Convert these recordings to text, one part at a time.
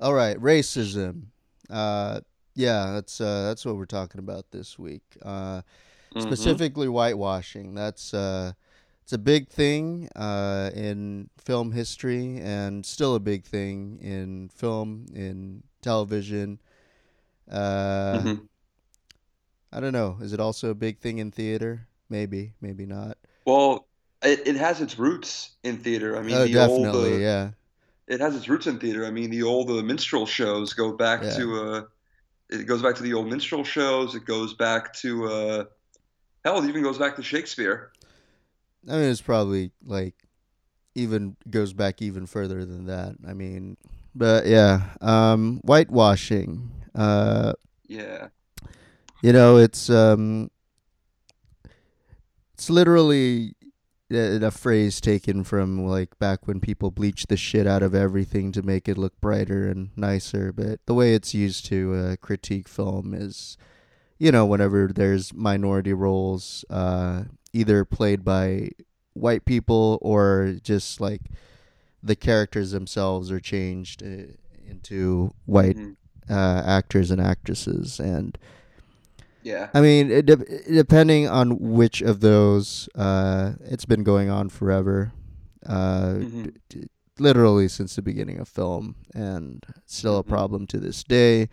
All right, racism. Uh, yeah, that's uh, that's what we're talking about this week. Uh, Mhm. specifically whitewashing. That's uh, it's a big thing uh, in film history, and still a big thing in film, in television. Uh, Mhm. I don't know. Is it also a big thing in theater? Maybe, maybe not. Well, it, it has its roots in theater. I mean, oh, the old definitely, uh, yeah. It has its roots in theater. I mean, the old uh, minstrel shows go back Yeah. to uh, it goes back to the old minstrel shows. It goes back to uh, hell, it even goes back to Shakespeare. I mean, it's probably like even goes back even further than that. I mean, but yeah, um, whitewashing. Uh, Yeah. you know, it's um, it's literally a, phrase taken from like back when people bleached the shit out of everything to make it look brighter and nicer. But the way it's used to uh, critique film is, you know, whenever there's minority roles, uh, either played by white people or just like the characters themselves are changed uh, into white Mhm. uh, actors and actresses and Yeah. I mean, it de- depending on which of those, uh, it's been going on forever, uh, Mhm. d- d- literally since the beginning of film, and still a Mhm. problem to this day.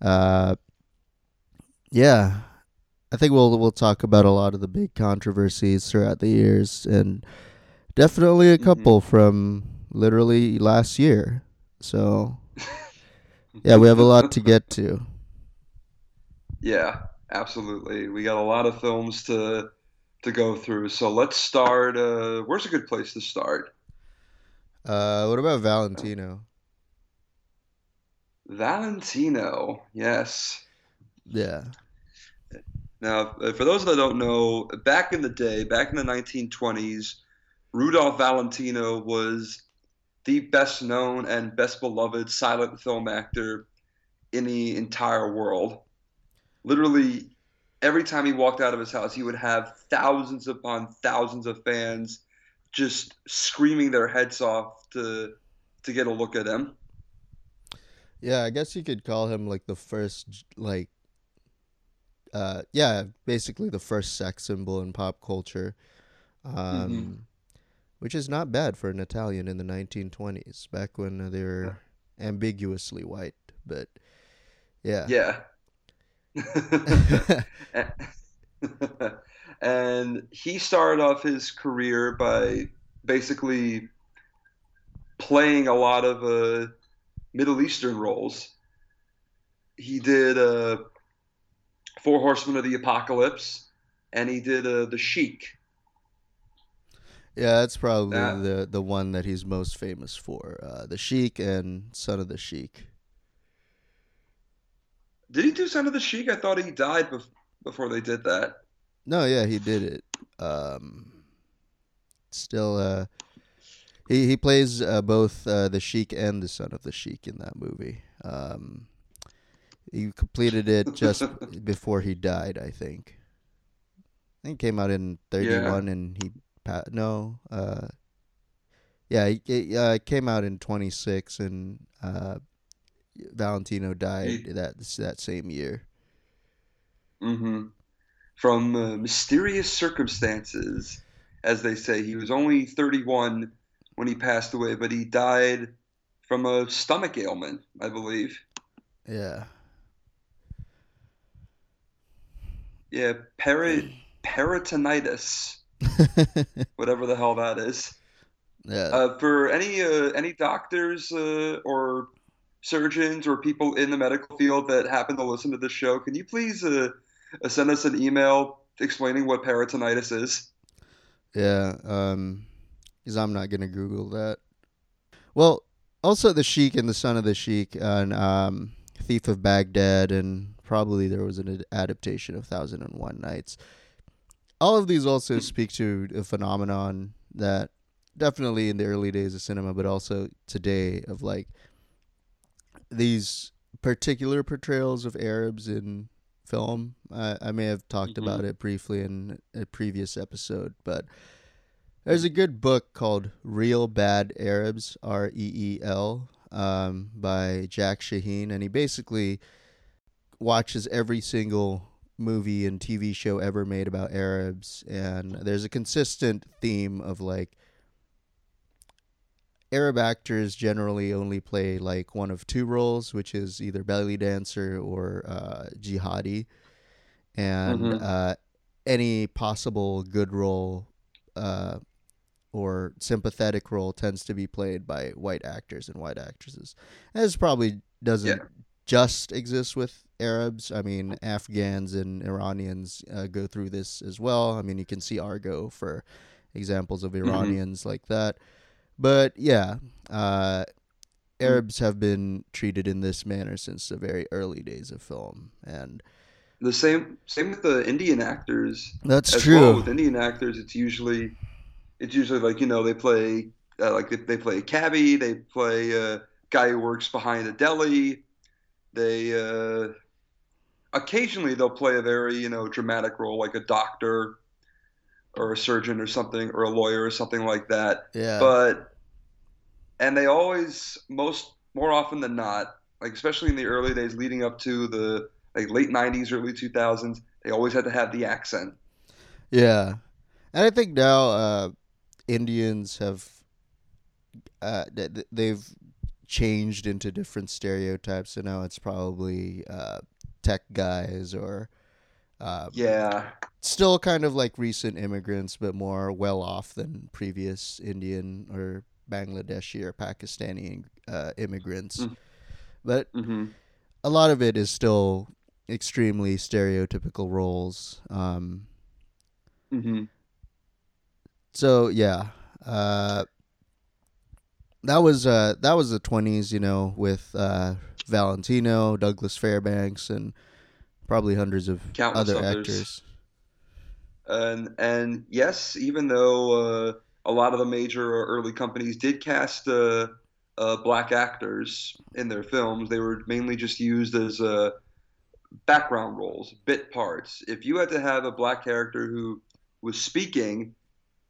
Uh, yeah, I think we'll we'll talk about a lot of the big controversies throughout the years, and definitely a Mhm. couple from literally last year. So yeah, we have a lot to get to. Yeah, absolutely. We got a lot of films to to go through. So let's start. Uh, where's a good place to start? Uh, what about Valentino? Valentino. Yes. Yeah. Now, uh, for those that don't know, back in the day, back in the 1920s, Rudolph Valentino was the best known and best beloved silent film actor in the entire world. Literally, every time he walked out of his house, he would have thousands upon thousands of fans just screaming their heads off to to get a look at him. Yeah, I guess you could call him like the first like uh yeah, basically the first sex symbol in pop culture. Um Mhm. which is not bad for an Italian in the 1920s, back when they were ambiguously white, but yeah. Yeah. and he started off his career by basically playing a lot of uh, Middle Eastern roles. He did uh, Four Horsemen of the Apocalypse, and he did uh, The Sheik. Yeah, that's probably the the one that he's most famous for. Uh The Sheik and Son of the Sheik. Did he do Son of the Sheik? I thought he died bef- before they did that. No, yeah, he did it. Um, still, uh, he he plays uh, both uh, the Sheik and the son of the Sheik in that movie. Um, he completed it just before he died, I think. I think it came out in thirty one, and he pa- no, uh, yeah, it, it uh, came out in twenty six, and uh, Valentino died that that same year. hmm From uh, mysterious circumstances, as they say. He was only 31 when he passed away, but he died from a stomach ailment, I believe. Yeah. Yeah, peri- peritonitis, whatever the hell that is. yeah. Uh, for any uh, any doctors uh, or surgeons or people in the medical field that happen to listen to this show, can you please uh, uh, send us an email explaining what peritonitis is? Yeah, um, because I'm not gonna Google that. Well, also the Sheik and the Son of the Sheik and um, Thief of Baghdad, and probably there was an adaptation of Thousand and One Nights. All of these also speak to a phenomenon that definitely in the early days of cinema, but also today of like these particular portrayals of Arabs in film. I, I may have talked Mhm. about it briefly in a previous episode, but there's a good book called Reel Bad Arabs, R E E L. um, by Jack Shaheen, and he basically watches every single movie and TV show ever made about Arabs, and there's a consistent theme of like Arab actors generally only play like one of two roles, which is either belly dancer or uh, jihadi, and Mhm. uh, any possible good role uh, or sympathetic role tends to be played by white actors and white actresses. And this probably doesn't Yeah. just exist with Arabs. I mean, Afghans and Iranians uh, go through this as well. I mean, you can see Argo for examples of Iranians like that. But yeah, uh, Arabs have been treated in this manner since the very early days of film, and The same same with the Indian actors that's as true. well. With Indian actors, it's usually it's usually like you know they play uh, like they, they play a cabbie, they play a guy who works behind a deli. They uh, occasionally they'll play a very you know dramatic role like a doctor or a surgeon or something or a lawyer or something like that. yeah, But and they always most more often than not, like especially in the early days leading up to the like late '90s, early 2000s, they always had to have the accent. Yeah, and I think now uh, Indians have uh, th- th- they've changed into different stereotypes. So now it's probably uh, tech guys or uh, Yeah, still kind of like recent immigrants, but more well off than previous Indian or Bangladeshi or Pakistani uh, immigrants. Mm. But hmm a lot of it is still extremely stereotypical roles. Um, hmm so yeah, uh, that was uh, that was the twenties, you know, with uh, Valentino, Douglas Fairbanks, and probably hundreds of Countless other others. actors. and and yes, even though uh, a lot of the major early companies did cast uh, uh, black actors in their films, they were mainly just used as uh, background roles, bit parts. If you had to have a black character who was speaking,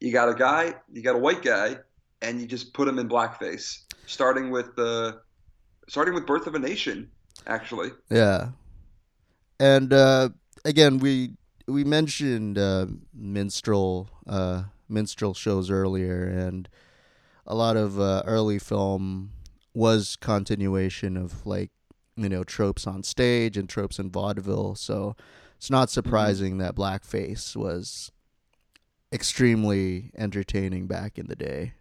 you got a guy, you got a white guy, and you just put him in blackface. Starting with uh, starting with Birth of a Nation, actually. Yeah, and uh, again, we we mentioned uh, minstrel uh, minstrel shows earlier, and a lot of uh, early film was continuation of like you know tropes on stage and tropes in vaudeville. So it's not surprising that blackface was extremely entertaining back in the day.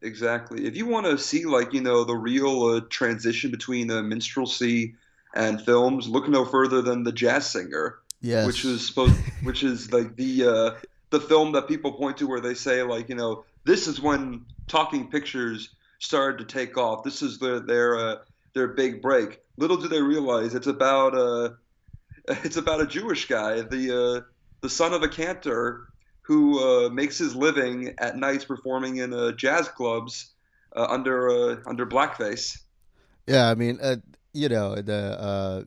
Exactly. If you want to see like, you know, the real uh, transition between uh, minstrelsy and films, look no further than The Jazz Singer, Yes, which was supposed which is like the uh the film that people point to where they say like, you know, this is when talking pictures started to take off. This is their their uh, their big break. Little do they realize it's about uh it's about a Jewish guy, the uh the son of a cantor who uh, makes his living at nights performing in uh, jazz clubs uh, under uh, under blackface. Yeah, I mean, uh, you know, the uh,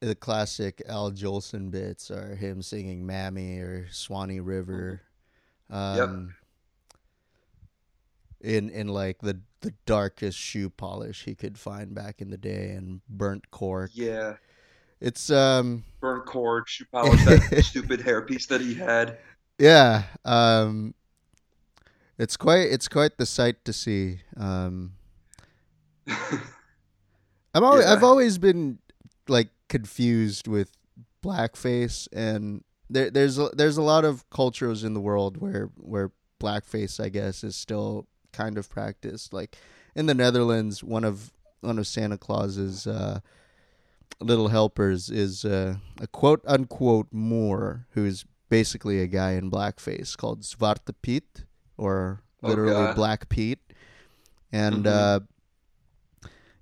the classic Al Jolson bits are him singing "Mammy" or "Swanee River," um, in in like the the darkest shoe polish he could find back in the day, and burnt cork. Yeah, It's um, burnt cork, shoe polish, that stupid hairpiece that he had. yeah, um, it's quite it's quite the sight to see. Um, I'm always, Yeah. I've always been like confused with blackface, and there, there's a, there's a lot of cultures in the world where where blackface, I guess, is still kind of practiced. Like in the Netherlands, one of one of Santa Claus's uh, little helpers is uh, a quote unquote Moor, who's basically a guy in blackface called Zwarte Piet, or Oh, literally God. Black Pete, and Mhm. uh,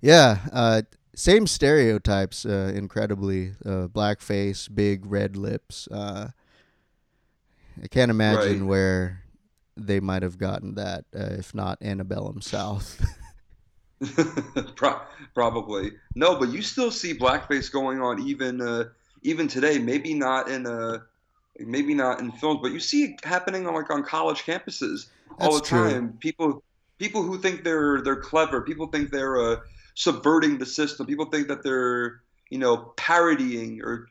yeah, uh, same stereotypes. Uh, incredibly, uh, blackface, big red lips. Uh, I can't imagine Right. where they might have gotten that, uh, if not antebellum South. Pro- probably no, but you still see blackface going on even uh, even today. Maybe not in uh, maybe not in films, but you see it happening on like on college campuses all That's the true. time. People people who think they're they're clever, people think they're uh, subverting the system, people think that they're you know parodying or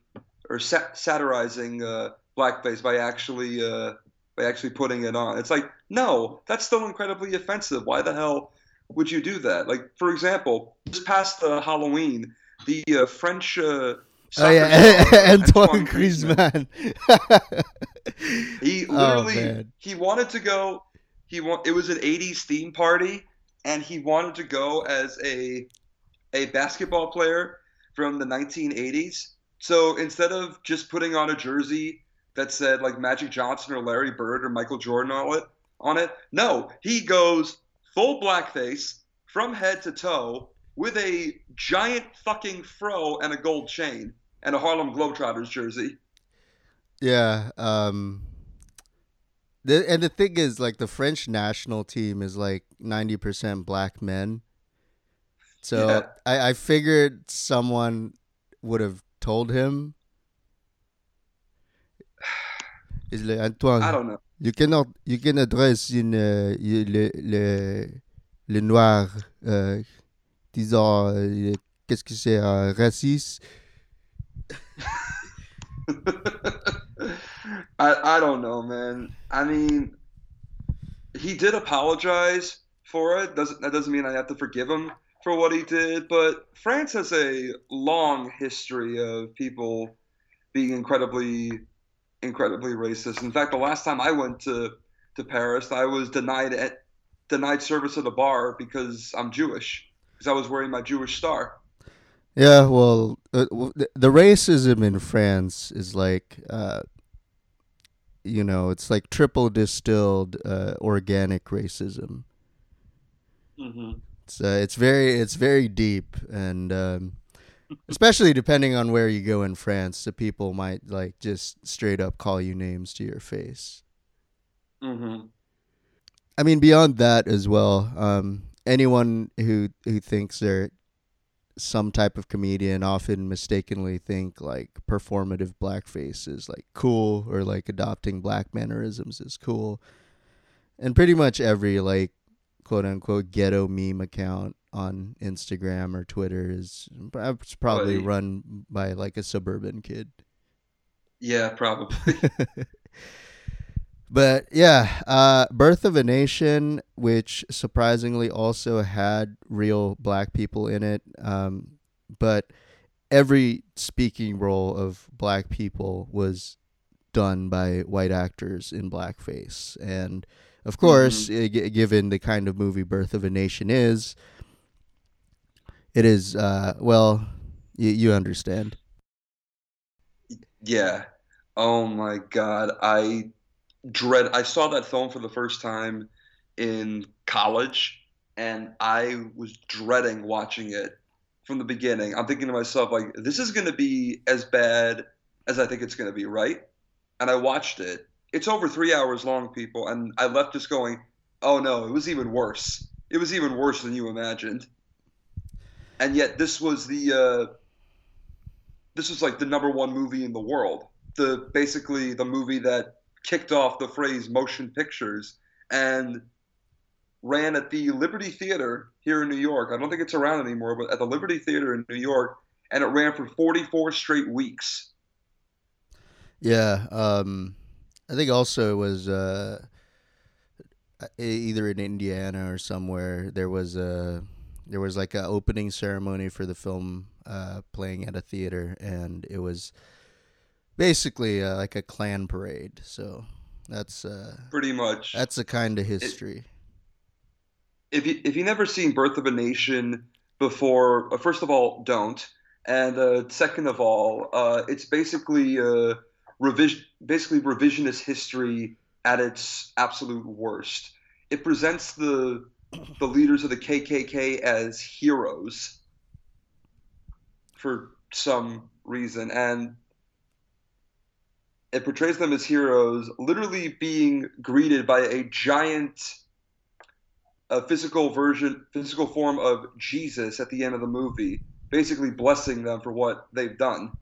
or sat- satirizing uh, blackface by actually uh, by actually putting it on. It's like no, that's still incredibly offensive. Why the hell would you do that? Like for example, just past uh, Halloween, the uh, French. Uh, Oh yeah, Antoine Griezmann. he Oh, literally man. he wanted to go. He want it was an '80s theme party, and he wanted to go as a a basketball player from the 1980s. So instead of just putting on a jersey that said like Magic Johnson or Larry Bird or Michael Jordan on it, on it, no, he goes full blackface from head to toe with a giant fucking fro and a gold chain and a Harlem Globetrotters jersey. Yeah. Um. The, and the thing is, like, the French national team is like ninety percent black men. So Yeah. I, I figured someone would have told him. Is like Antoine, I don't know. you cannot you cannot dress in uh, le le le noir. Euh, disons, euh, qu'est-ce que c'est raciste? I I don't know, man. I mean, he did apologize for it. Doesn't that doesn't mean I have to forgive him for what he did? But France has a long history of people being incredibly, incredibly racist. In fact, the last time I went to to Paris, I was denied at, denied service at a bar because I'm Jewish because I was wearing my Jewish star. Yeah, well, uh, the, the racism in France is like, uh, you know, it's like triple distilled uh, organic racism. hmm It's uh, it's very it's very deep, and um, especially depending on where you go in France, the people might like just straight up call you names to your face. hmm I mean, beyond that as well, um, anyone who who thinks they're some type of comedian often mistakenly think like performative blackface is like cool or like adopting black mannerisms is cool. And pretty much every like quote unquote ghetto meme account on Instagram or Twitter is perhaps probably run by like a suburban kid. Yeah, probably. But yeah, uh, Birth of a Nation, which surprisingly also had real black people in it, um, but every speaking role of black people was done by white actors in blackface. And of course, uh, g- given the kind of movie Birth of a Nation is, it is, uh, well, you, you understand. Yeah. Oh my God. I dread. I saw that film for the first time in college, and I was dreading watching it from the beginning. I'm thinking to myself, like, this is going to be as bad as I think it's going to be, right? And I watched it. It's over three hours long, people, and I left just going, oh no, it was even worse. It was even worse than you imagined. And yet, this was the. Uh, this was like the number one movie in the world. The basically the movie that kicked off the phrase motion pictures and ran at the Liberty Theater here in New York. I don't think it's around anymore, but at the Liberty Theater in New York, and it ran for 44 straight weeks. Yeah, um, I think also it was uh, either in Indiana or somewhere. There was a there was like an opening ceremony for the film uh, playing at a theater, and it was basically uh, like a Klan parade. So that's uh, Pretty much. that's the kind of history. if you if you never seen Birth of a Nation before, uh, first of all, don't, and uh, second of all, uh, it's basically uh, revision, basically revisionist history at its absolute worst. It presents the the leaders of the KKK as heroes for some reason, and it portrays them as heroes, literally being greeted by a giant a physical version, physical form of Jesus at the end of the movie, basically blessing them for what they've done.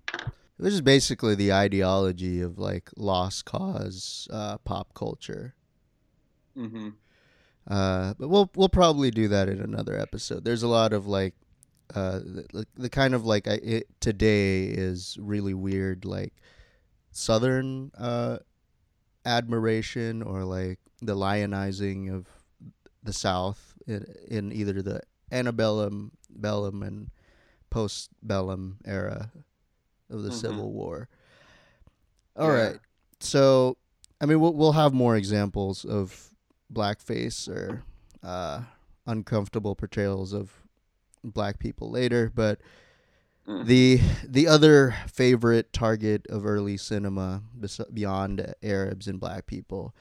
Which is basically the ideology of like lost cause uh, pop culture. mm-hmm. Uh, but we'll we'll probably do that in another episode. There's a lot of like uh, the, the kind of like I, it, today is really weird, like southern uh, admiration or like the lionizing of the South in, in either the antebellum, bellum, and post-bellum era of the Mhm. Civil War. All Yeah. right, so I mean we'll we'll have more examples of blackface or uh, uncomfortable portrayals of black people later, but Mm. the the other favorite target of early cinema bes- beyond Arabs and black people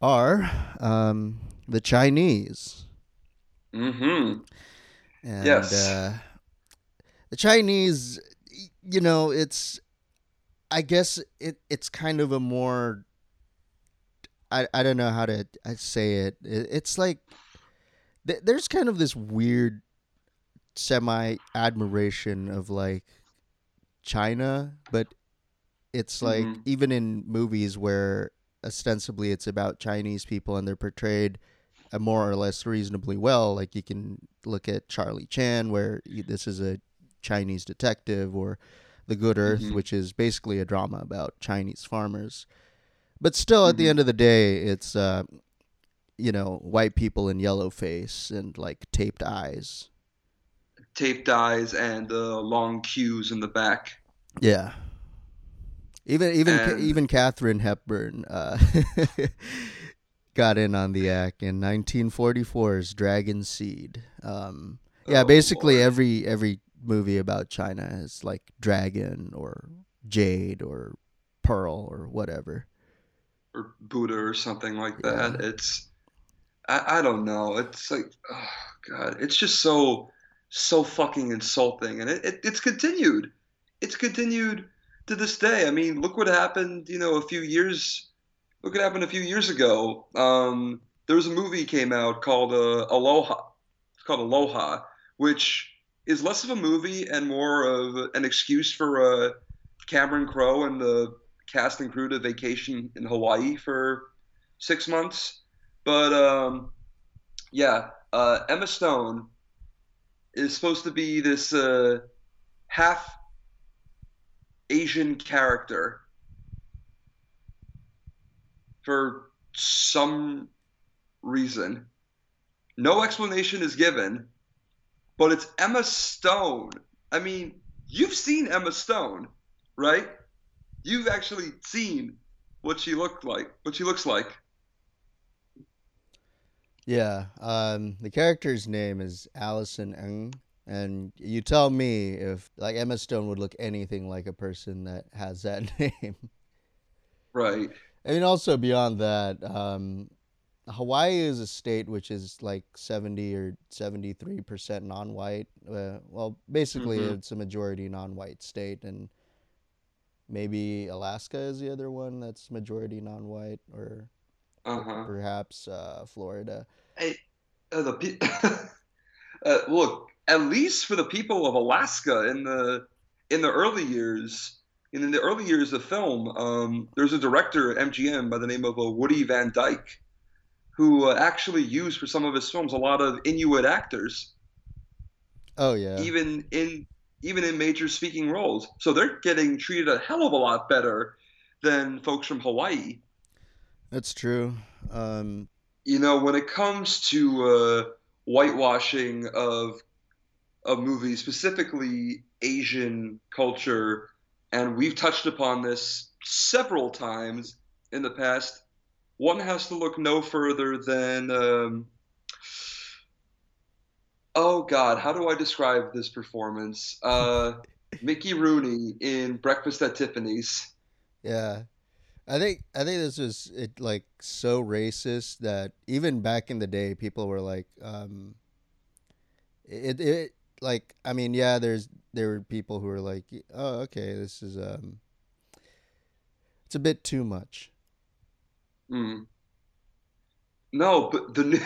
are um, the Chinese. Mm-hmm. And, Yes. Uh, the Chinese, you know, it's, I guess it it's kind of a more, I, I don't know how to I say it. it it's like, th- there's kind of this weird semi admiration of like China, but it's like Mhm. even in movies where ostensibly it's about Chinese people and they're portrayed uh, more or less reasonably well. Like you can look at Charlie Chan, where this is a Chinese detective, or The Good Earth, Mhm. which is basically a drama about Chinese farmers. But still, at the Mhm. end of the day, it's uh, you know white people in yellow face and like taped eyes. Taped eyes and uh, long queues in the back. Yeah. Even even And- even Katharine Hepburn uh, got in on the act in 1944's Dragon Seed. Um, yeah, Oh, basically Lord. every every movie about China is like dragon or jade or pearl or whatever. or Buddha or something like Yeah. that. It's I, I don't know. It's like oh god, it's just so so fucking insulting, and it, it it's continued. It's continued to this day. I mean, look what happened. You know, a few years. Look what happened a few years ago. Um, there was a movie came out called uh, Aloha. It's called Aloha, which is less of a movie and more of an excuse for uh, Cameron Crowe and the cast and crew to vacation in Hawaii for six months. But um, yeah, uh, Emma Stone is supposed to be this uh, half Asian character for some reason. No explanation is given, but it's Emma Stone. I mean, you've seen Emma Stone, right? You've actually seen what she looked like, what she looks like. Yeah, um, the character's name is Allison Ng, and you tell me if like Emma Stone would look anything like a person that has that name. Right. I mean, also beyond that, um, Hawaii is a state which is like 70 or 73% non white. Uh, well, basically, Mhm. it's a majority non white state, and maybe Alaska is the other one that's majority non white, or Uh-huh. perhaps uh, Florida. Uh, the pe- uh, look, at least for the people of Alaska in the in the early years, in the early years of film, um, there's a director at MGM by the name of uh, Woody Van Dyke, who uh, actually used for some of his films a lot of Inuit actors, Oh, yeah. even in even in major speaking roles. So they're getting treated a hell of a lot better than folks from Hawaii. That's true. Um, you know, when it comes to uh, whitewashing of of movies, specifically Asian culture, and we've touched upon this several times in the past. One has to look no further than, um, oh God, how do I describe this performance? Uh, Mickey Rooney in Breakfast at Tiffany's. Yeah. I think I think this was it like so racist that even back in the day people were like um it it like I mean yeah there's there were people who were like oh okay this is um it's a bit too much. Mm. No, but the New,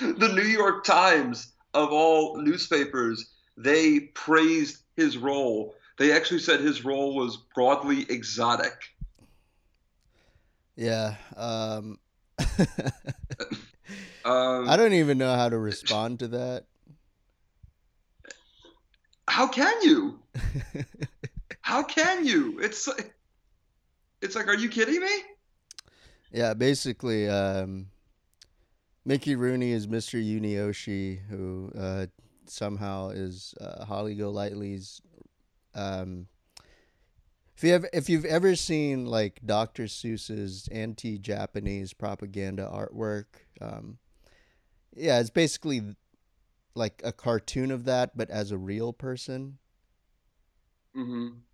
the New York Times of all newspapers, they praised his role. They actually said his role was broadly exotic. Yeah. Um Um, I don't even know how to respond to that. How can you? How can you? It's like, it's like, are you kidding me? yeah, basically, um, Mickey Rooney is Mr. Yunioshi, who uh, somehow is uh, Holly Golightly's. Um, if you have, if you've ever seen like Dr. Seuss's anti-Japanese propaganda artwork, um, yeah, it's basically like a cartoon of that, but as a real person. hmm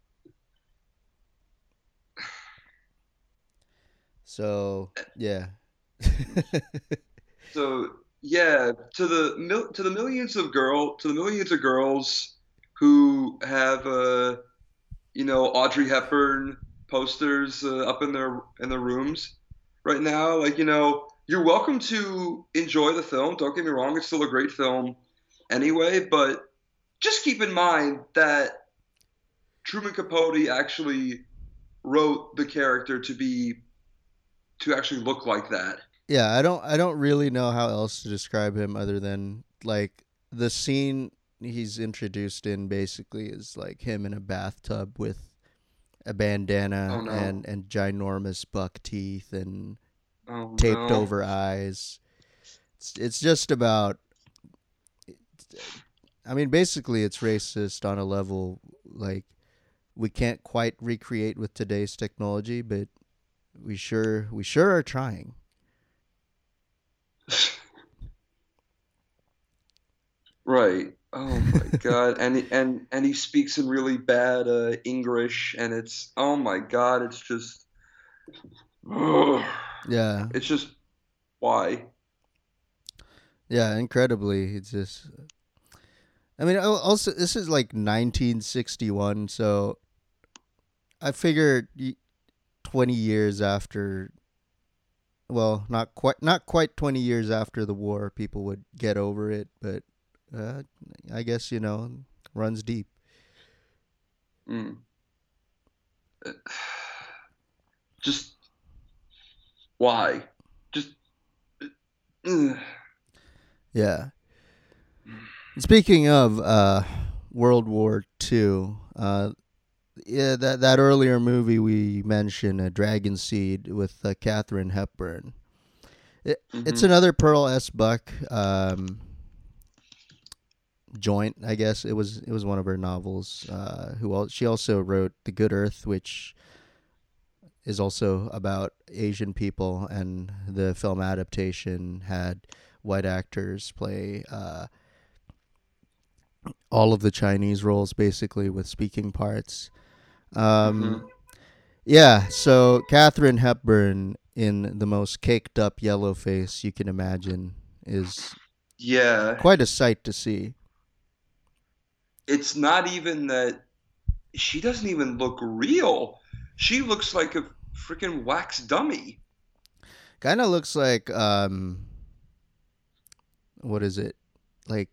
So yeah, So yeah, to the mil- to the millions of girl to the millions of girls who have uh, you know Audrey Hepburn posters uh, up in their in their rooms right now, like you know, you're welcome to enjoy the film. Don't get me wrong; it's still a great film anyway. But just keep in mind that Truman Capote actually wrote the character to be to actually look like that. yeah. I don't, I don't really know how else to describe him other than like the scene he's introduced in. Basically, is like him in a bathtub with a bandana Oh, no. and and ginormous buck teeth and Oh, taped no. over eyes. It's it's just about. I mean, basically, it's racist on a level like we can't quite recreate with today's technology, but we sure we sure are trying. Right. Oh my God. And he- and and he speaks in really bad uh, English, and it's oh my God. It's just, Yeah, it's just why. yeah, incredibly. It's just. I mean, also this is like 1961, so I figured 20 years after well, not quite not quite 20 years after the war people would get over it, but uh, I guess you know, runs deep. Mm. Uh, Just why? Just. uh, Yeah. Speaking of uh, World War II, uh, yeah, that that earlier movie we mentioned, uh, Dragon Seed, with uh, Katharine Hepburn. It, It's mhm. another Pearl S. Buck um, joint, I guess. It was it was one of her novels. Uh, who al- she also wrote The Good Earth, which is also about Asian people, and the film adaptation had white actors play uh, all of the Chinese roles, basically with speaking parts. Um, Mhm. Yeah, so Katharine Hepburn in the most caked up yellow face you can imagine is Yeah. quite a sight to see. It's not even that she doesn't even look real. She looks like a freaking wax dummy. Kind of looks like um what is it? Like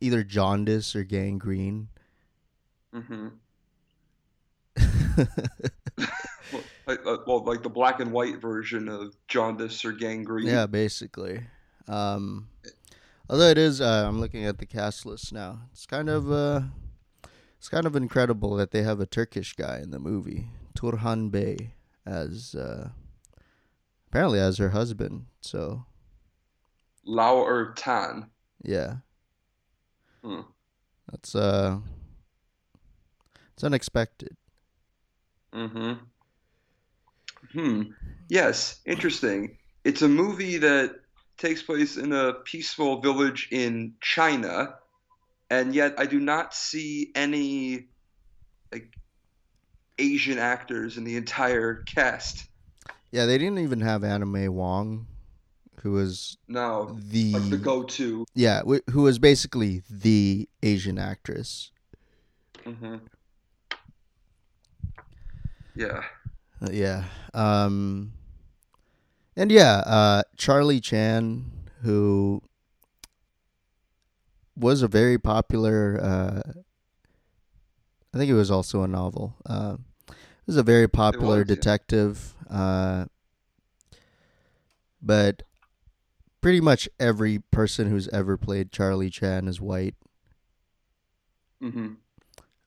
either jaundice or gangrene. hmm Like, uh, well, like the black and white version of jaundice or gangrene. yeah, basically. Um although it is uh, I'm looking at the cast list now. It's kind of uh it's kind of incredible that they have a Turkish guy in the movie, Turhan Bey as uh apparently as her husband. So, Lao or Tan. yeah. Hmm. That's uh it's unexpected. Mm-hmm. Hmm. Yes, interesting. It's a movie that takes place in a peaceful village in China, and yet I do not see any like Asian actors in the entire cast. Yeah, they didn't even have Anna May Wong who was No, the, like the go-to. yeah, who was basically the Asian actress. hmm Yeah. Uh, yeah. Um and yeah, uh Charlie Chan who was a very popular uh I think it was also a novel. Uh it was a very popular was, yeah. detective uh but pretty much every person who's ever played Charlie Chan is white. hmm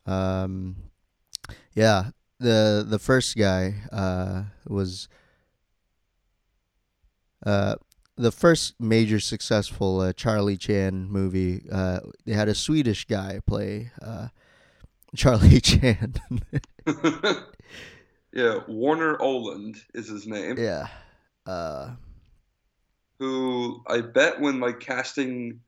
Um, yeah, the the first guy uh, was uh, the first major successful uh, Charlie Chan movie. Uh, they had a Swedish guy play uh, Charlie Chan. yeah, Warner Oland is his name. yeah. Uh, Who I bet when like casting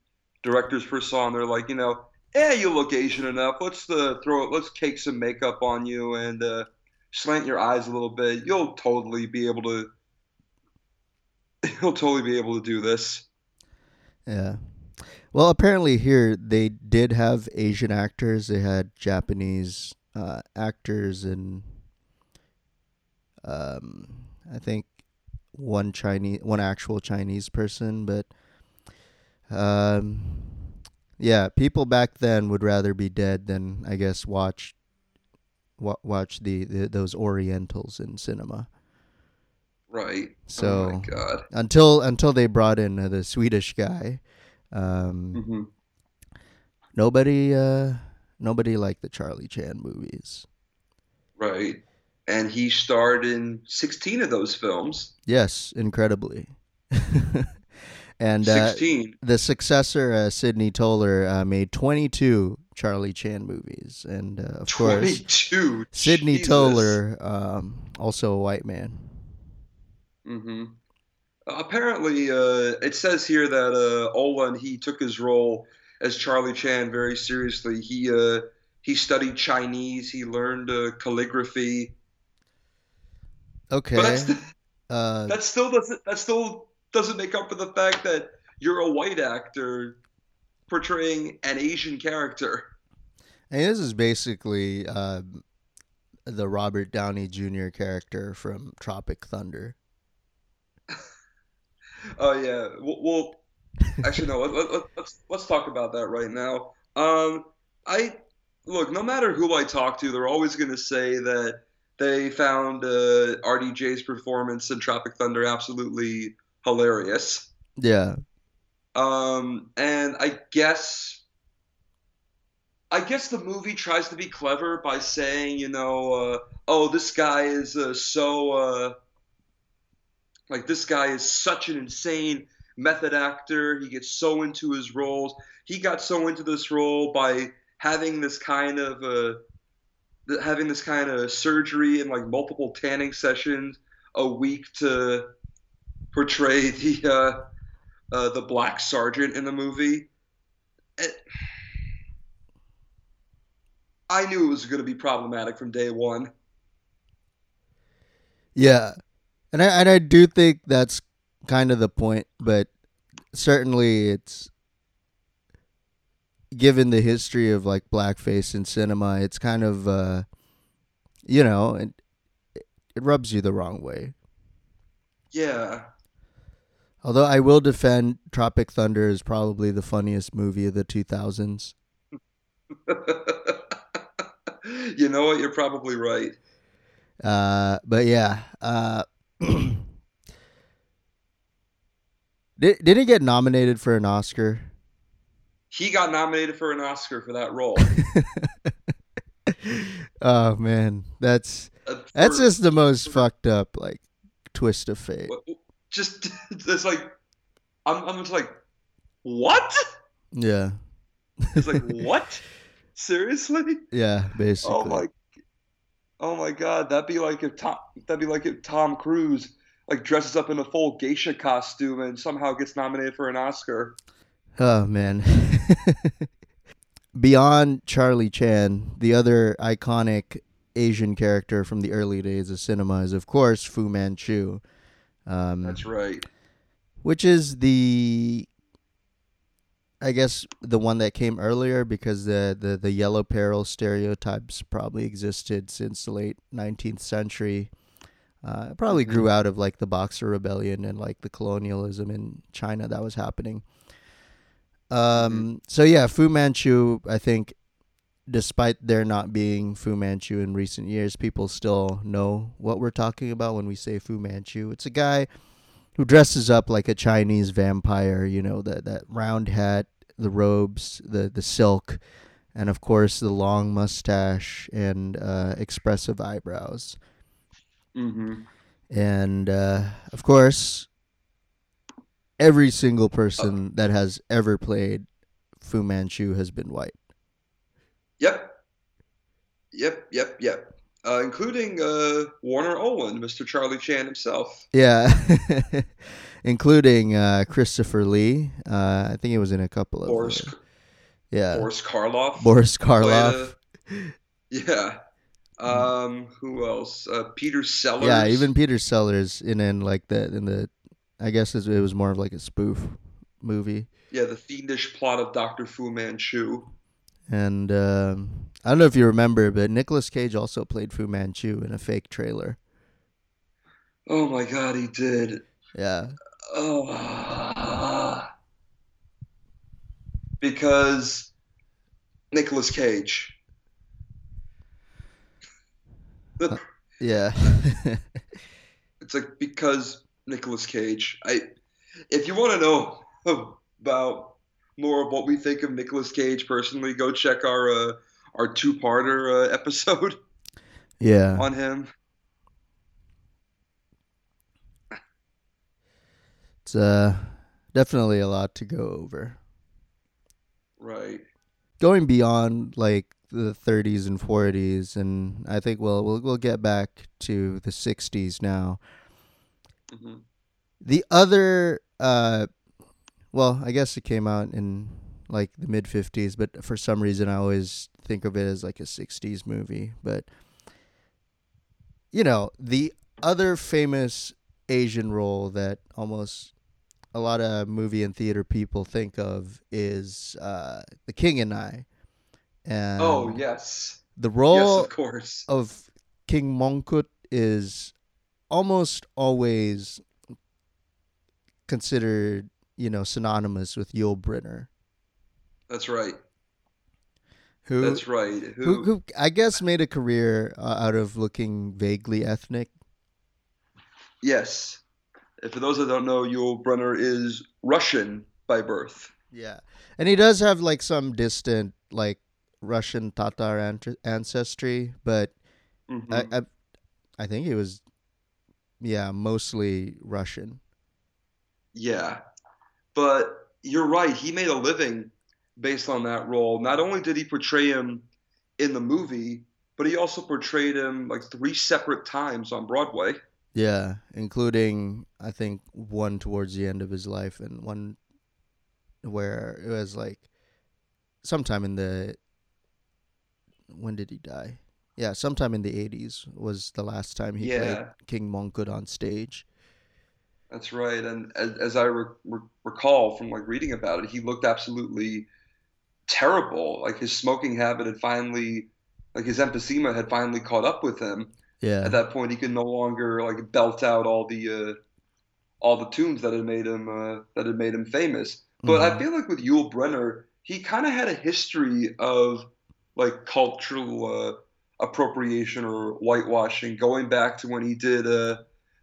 directors first saw him, they're like, you know, eh, you look Asian enough. Let's uh, throw it. Let's cake some makeup on you and uh, slant your eyes a little bit. You'll totally be able to. You'll totally be able to do this. Yeah. Well, apparently here they did have Asian actors. They had Japanese uh, actors and um, I think one Chinese, one actual Chinese person. But um, yeah, people back then would rather be dead than I guess watch wa- watch the, the those Orientals in cinema. Right. oh So my God. until until they brought in uh, the Swedish guy. Um, hmm Nobody, uh, nobody liked the Charlie Chan movies. Right. And he starred in 16 of those films. Yes, incredibly. and uh, 16. the successor, uh, Sidney Toler, uh, made 22 Charlie Chan movies, and uh, of course, 22. Sidney Jesus. Toler, um, also a white man. Hmm Apparently, uh, it says here that uh, Oland he took his role as Charlie Chan very seriously. He uh, he studied Chinese. He learned uh, calligraphy. Okay, But that's, uh, that still doesn't that still doesn't make up for the fact that you're a white actor portraying an Asian character. and this is basically uh, the Robert Downey Jr. character from Tropic Thunder. Oh yeah. Well, well actually no. Let, let, let, let's let's talk about that right now. Um, I look. No matter who I talk to, they're always going to say that they found uh, RDJ's performance in Tropic Thunder absolutely hilarious. Yeah, Um, and I guess, I guess the movie tries to be clever by saying, you know, uh, oh, this guy is uh, so, uh, like, this guy is such an insane method actor. He gets so into his roles. He got so into this role by having this kind of, uh, having this kind of surgery and like multiple tanning sessions a week to portray the, uh, uh, the black sergeant in the movie. It, I knew it was going to be problematic from day one. Yeah, and I and I do think that's kind of the point, but certainly it's given the history of like blackface in cinema, it's kind of uh, you know, it it rubs you the wrong way. Yeah, Although I will defend Tropic Thunder is probably the funniest movie of the 2000s. you know what? You're probably right. Uh, but yeah, uh, did did he get nominated for an Oscar? He got nominated for an Oscar for that role. oh man, that's Uh, for- that's just the most fucked up like twist of fate. just it's like I'm I'm just like what? Yeah, It's like what? Seriously? yeah, basically. Oh my, oh my God! That'd be like if Tom, that'd be like if Tom Cruise like dresses up in a full geisha costume and somehow gets nominated for an Oscar. Oh man. Beyond Charlie Chan, the other iconic Asian character from the early days of cinema is, of course, Fu Manchu. Um, That's right. which is the I guess the one that came earlier because the, the, the yellow peril stereotypes probably existed since the late 19th century. Uh, it probably grew out of like the Boxer Rebellion and like the colonialism in China that was happening. Um, so yeah, Fu Manchu, I think, despite there not being Fu Manchu in recent years, people still know what we're talking about when we say Fu Manchu. It's a guy who dresses up like a Chinese vampire. You know that that round hat, the robes, the the silk, and of course the long mustache and uh, expressive eyebrows. Mm-hmm. And uh, of course, every single person that has ever played Fu Manchu has been white. Yep. Yep, yep, yep. Uh, including uh, Warner Oland, Mr. Charlie Chan himself. Yeah, including uh, Christopher Lee. Uh, I think he was in a couple of. Boris, yeah, Boris Karloff. Boris Karloff. a- yeah. Um, who else? Uh, Peter Sellers. Yeah, even Peter Sellers in in like the in the. I guess it was more of like a spoof movie, yeah, the fiendish plot of Doctor Fu Manchu. and um, I don't know if you remember, but Nicolas Cage also played Fu Manchu in a fake trailer. Oh my God, he did. Yeah, Oh, because Nicolas Cage. yeah, It's like because Nicolas Cage. I, if you want to know about more of what we think of Nicolas Cage personally, go check our uh, our two parter uh, episode yeah. on him. It's uh definitely a lot to go over. Right. Going beyond like the 30s and 40s, and I think we'll we'll we'll get back to the 60s now. hmm The other, uh, well, I guess it came out in like the mid 50s, but for some reason I always think of it as like a 60s movie. But you know, the other famous Asian role that almost a lot of movie and theater people think of is uh, The King and I. And oh yes. the Yes, role of course. of King Mongkut is almost always considered, you know, synonymous with Yul Brynner, That's right. who That's right. Who? who, who I guess made a career uh, out of looking vaguely ethnic. Yes. And for those that don't know, Yul Brynner is Russian by birth. Yeah, and he does have like some distant like Russian Tatar ancestry, but Mhm. I, I I think he was yeah mostly Russian. Yeah. But you're right. He made a living based on that role. Not only did he portray him in the movie, but he also portrayed him like three separate times on Broadway. Yeah, including I think one towards the end of his life and one where it was like sometime in the when did he die? Yeah, sometime in the 80s was the last time he played King Mongkut on stage. That's right. And as, as I re- re- recall from like reading about it, he looked absolutely terrible. Like his smoking habit had finally, like his emphysema had finally caught up with him. Yeah. At that point, he could no longer like belt out all the uh, all the tunes that had made him uh, that had made him famous. But I Mhm. feel like with Yul Brynner, he kind of had a history of like cultural uh, appropriation or whitewashing, going back to when he did uh,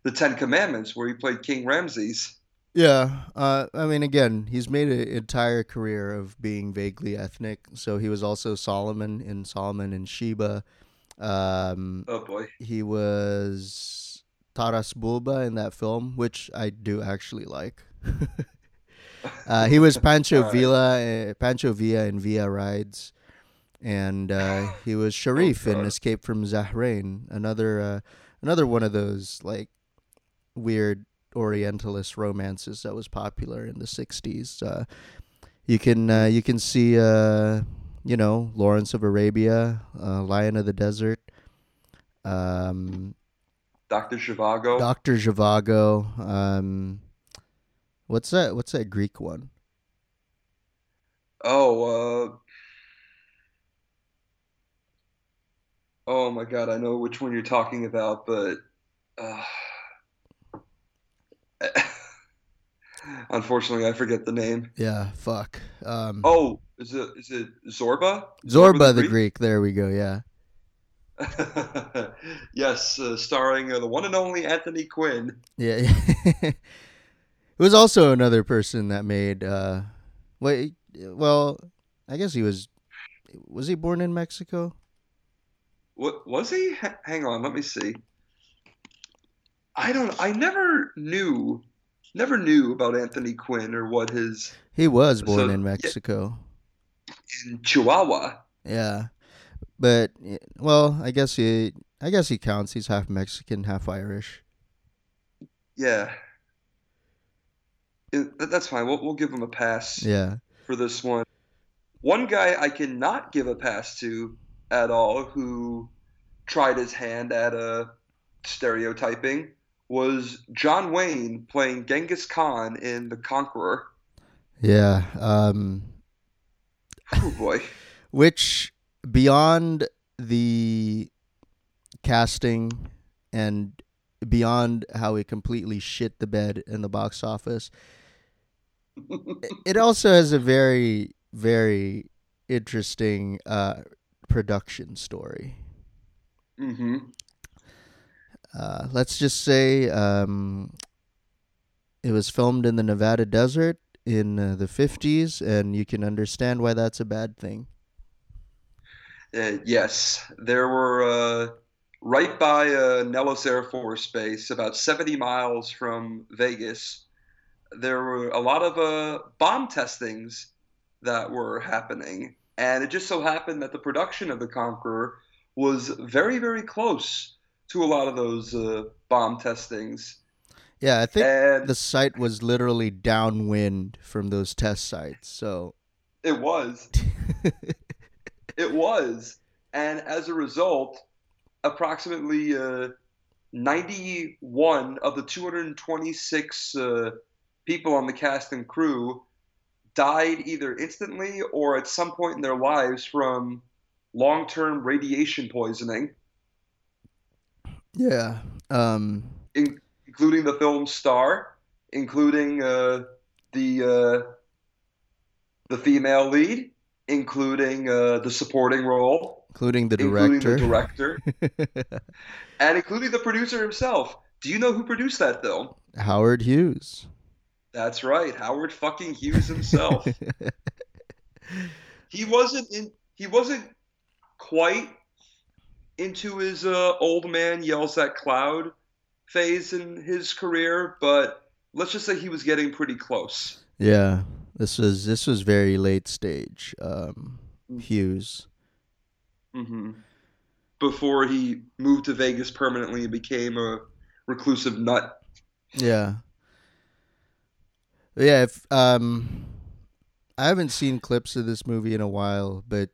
the Ten Commandments, where he played King Ramses. Yeah, uh, I mean, again, he's made an entire career of being vaguely ethnic. So he was also Solomon in Solomon and Sheba. Um, Oh boy. he was Taras Bulba in that film, which I do actually like. uh, he was Pancho. Villa, uh, Pancho Villa in Villa Rides, and uh, he was Sharif in Escape from Zahrain. Another, uh, another one of those like weird Orientalist romances that was popular in the '60s. Uh, you can uh, you can see uh, you know Lawrence of Arabia, uh, Lion of the Desert, um, Dr. Zhivago. Doctor Zhivago. Um, what's that? What's that Greek one? Oh, uh, oh my God, I know which one you're talking about, but uh, unfortunately, I forget the name. Yeah, fuck. Um, Oh, is it is it Zorba? Zorba the Greek. There we go. Yeah. yes, uh, starring uh, the one and only Anthony Quinn. Yeah. It was also another person that made. Uh, wait, well, I guess he was. Was he born in Mexico? What was he? H- hang on, let me see. I don't. I never knew, never knew about Anthony Quinn or what his He was born So, in. Mexico. in Chihuahua. Yeah, but well, I guess he. I guess he counts. He's half Mexican, half Irish. Yeah, It- that's fine. We'll we'll give him a pass Yeah. for this one. One guy I cannot give a pass to at all, who tried his hand at uh, stereotyping, was John Wayne playing Genghis Khan in The Conqueror. Yeah. Um. Oh boy. which beyond the casting and beyond how he completely shit the bed in the box office it also has a very very interesting uh production story hmm uh let's just say um it was filmed in the Nevada desert in uh, the 50s and you can understand why that's a bad thing Uh, yes, there were uh, right by uh, Nellis Air Force Base, about 70 miles from Vegas. There were a lot of uh, bomb testings that were happening, and it just so happened that the production of the Conqueror was very, very close to a lot of those uh, bomb testings. yeah i think And the site was literally downwind from those test sites. So it was. It was. And as a result, approximately uh, 91 of the 226 uh, people on the cast and crew died either instantly or at some point in their lives from long term radiation poisoning, yeah, um, in- including the film star, including uh, the, uh, the female lead, including uh, the supporting role. including the including director. the director, and including the producer himself. Do you know who produced that film? Howard Hughes. That's right, Howard fucking Hughes himself. he wasn't in. He wasn't quite into his uh, old man yells at cloud phase in his career, but let's just say he was getting pretty close. yeah, this was this was very late stage. Um, Hughes. hmm Before he moved to Vegas permanently and became a reclusive nut. Yeah. Yeah, if um I haven't seen clips of this movie in a while, but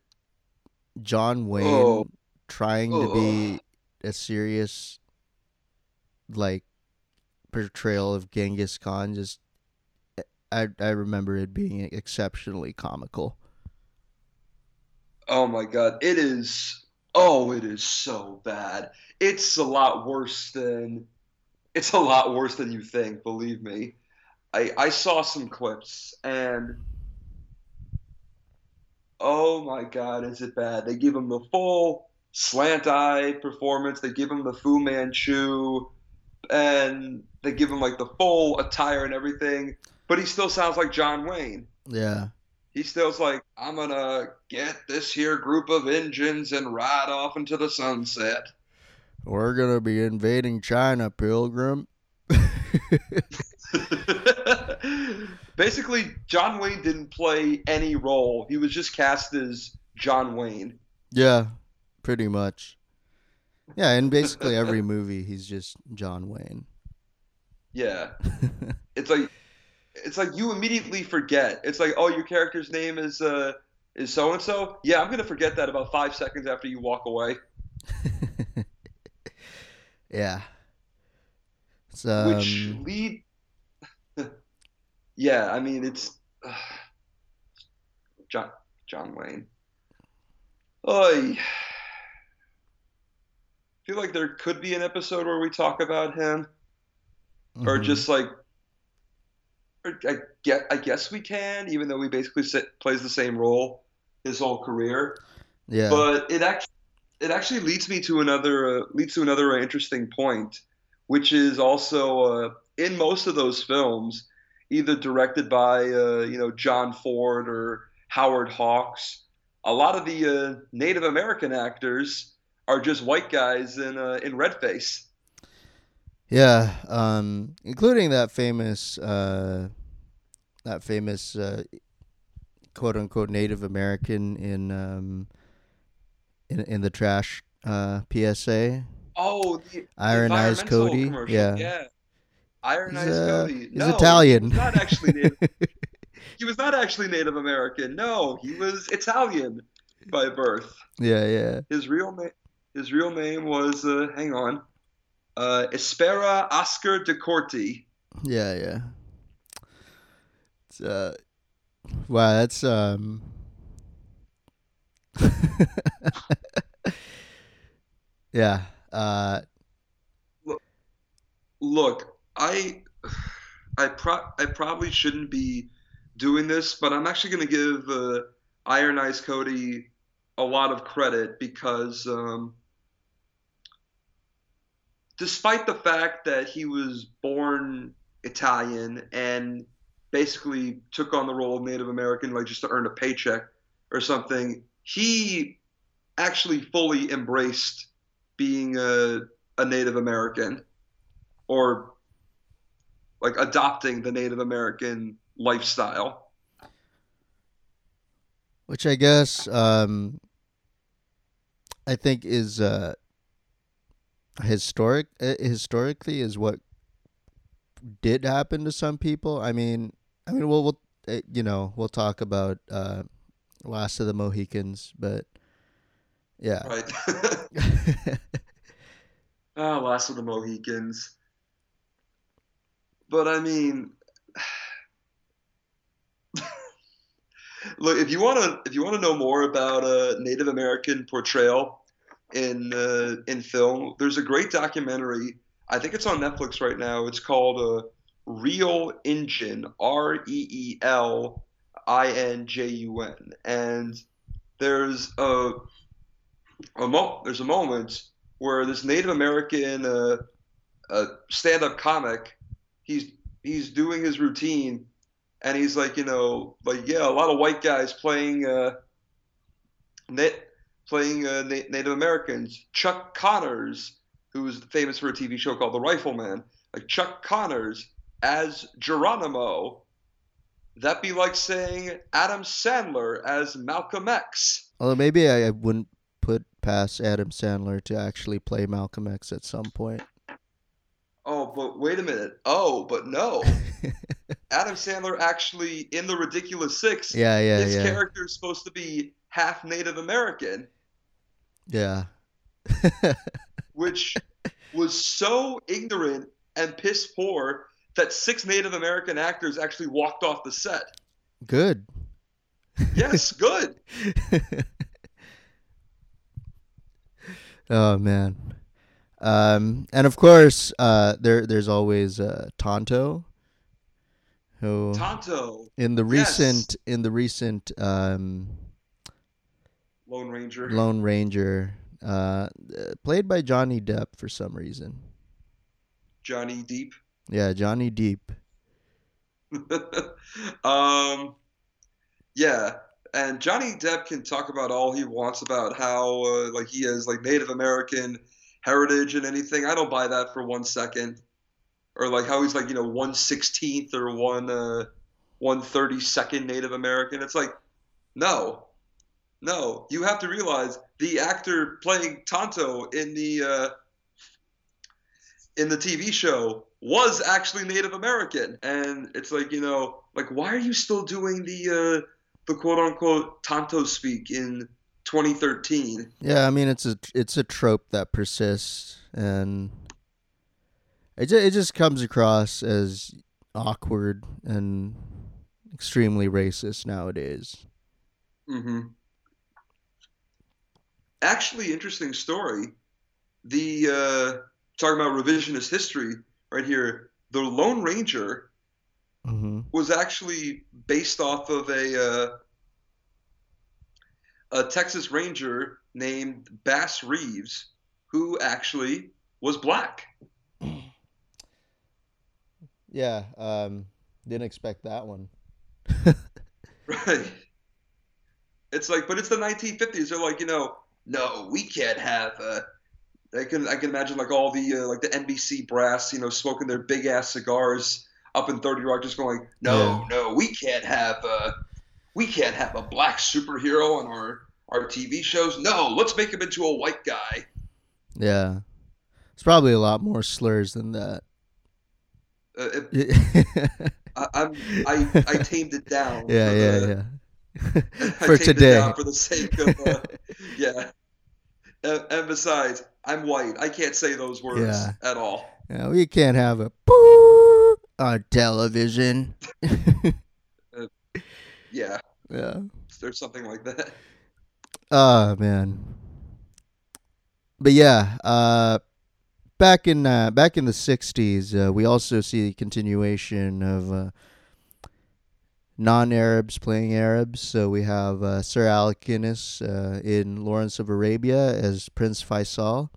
John Wayne Oh. Trying to be oh. a serious like portrayal of Genghis Khan just I I remember it being exceptionally comical. Oh my God, it is. Oh, it is so bad. It's a lot worse than. It's a lot worse than you think. Believe me. I I saw some clips and. Oh my God, is it bad? They give him the full slant eye performance. They give him the Fu Manchu, and they give him like the full attire and everything. But he still sounds like John Wayne. Yeah. He still's like, I'm gonna get this here group of engines and ride off into the sunset. We're going to be invading China, Pilgrim. Basically, John Wayne didn't play any role. He was just cast as John Wayne. Yeah, pretty much. Yeah, in basically every movie he's just John Wayne. Yeah. It's like it's like you immediately forget. It's like, oh, your character's name is uh is so and so. Yeah, I'm gonna forget that about five seconds after you walk away. yeah. Um, which lead yeah i mean it's john john wayne i feel like there could be an episode where we talk about him or mhm. just like or I get I guess we can even though he basically sit, plays the same role his whole career yeah. but it actually it actually leads me to another uh, leads to another uh, interesting point, which is also uh, in most of those films, either directed by uh, you know John Ford or Howard Hawks. A lot of the uh, Native American actors are just white guys in uh, in red face. Yeah, um, including that famous uh, that famous uh, quote unquote Native American in um, in in the trash uh, PSA. Oh, the Iron Eyes Cody. commercial. Yeah. yeah. Iron Eyes uh, Cody. he's no, Italian. He not actually Native. he was not actually Native American. No, he was Italian by birth. Yeah, yeah. His real name. His real name was. Uh, hang on. Uh, Espera Oscar de Corti. Yeah, yeah. It's, uh, wow, that's um. yeah. Uh. Look, I, I pro- I probably shouldn't be doing this, but I'm actually going to give uh, Iron Eyes Cody a lot of credit because, um, despite the fact that he was born Italian and basically took on the role of Native American, like just to earn a paycheck or something, he actually fully embraced being a, a Native American or like adopting the Native American lifestyle. which I guess um, I think is uh, historic. Uh, historically, is what did happen to some people. I mean, I mean, we'll, we'll uh, you know, we'll talk about uh, Last of the Mohicans, but yeah, Right. Ah, Last of the Mohicans. But I mean, look if you want to if you want to know more about a Native American portrayal in uh, in film, there's a great documentary. I think it's on Netflix right now. It's called uh, Reel Injun, R E E L I N J U N, and there's a a mo- there's a moment where this Native American uh, uh, stand-up comic, he's he's doing his routine, and he's like, you know, like yeah, a lot of white guys playing uh, playing uh, na- Native Americans. Chuck Connors, who was famous for a TV show called The Rifleman, like Chuck Connors as Geronimo. That'd be like saying Adam Sandler as Malcolm X. although maybe I, I wouldn't put past Adam Sandler to actually play Malcolm X at some point. Oh, but wait a minute. Oh, but no. Adam Sandler actually in the Ridiculous Six, yeah, yeah, his yeah, character is supposed to be half Native American, yeah. which was so ignorant and piss poor that six Native American actors actually walked off the set. Good. Yes, good. Oh man. Um, and of course, uh, there there's always uh, Tonto, who Tonto, in the yes. recent in the recent um, Lone Ranger. Lone Ranger, uh, played by Johnny Depp for some reason. Johnny Deep. Yeah, Johnny Deep. um, yeah, and Johnny Depp can talk about all he wants about how uh, like he has like Native American heritage and anything. I don't buy that for one second. Or like how he's like you know one sixteenth or one uh, one thirty second Native American. It's like no, no. You have to realize the actor playing Tonto in the uh, in the TV show was actually Native American, and it's like you know, like why are you still doing the uh, the quote unquote Tonto speak in 2013? Yeah, I mean it's a it's a trope that persists, and it ju- it just comes across as awkward and extremely racist nowadays. Mm-hmm. Actually, interesting story. The uh, talking about revisionist history right here. The Lone Ranger hmm was actually based off of a uh, a Texas Ranger named Bass Reeves, who actually was black. Yeah, um, Didn't expect that one. Right. It's like, but it's the 1950s. They're like, you know, no, we can't have. Uh, I can I can imagine like all the uh, like the NBC brass, you know, smoking their big ass cigars up in 30 Rock, just going, no, no, we can't have. Uh, we can't have a black superhero on our our TV shows. No, let's make him into a white guy. Yeah. It's probably a lot more slurs than that. Uh, it, I, I'm I I tamed it down. yeah, yeah, the- yeah. For today. for the sake of uh, yeah. And, and besides, I'm white. I can't say those words Yeah. at all. Yeah, we can't have a boo on television. Yeah, yeah. there's something like that. Oh man. But yeah, uh back in uh, back in the 60s, uh, we also see a continuation of uh, non-Arabs playing Arabs. So we have uh, Sir Alec Guinness uh, in Lawrence of Arabia as Prince Faisal.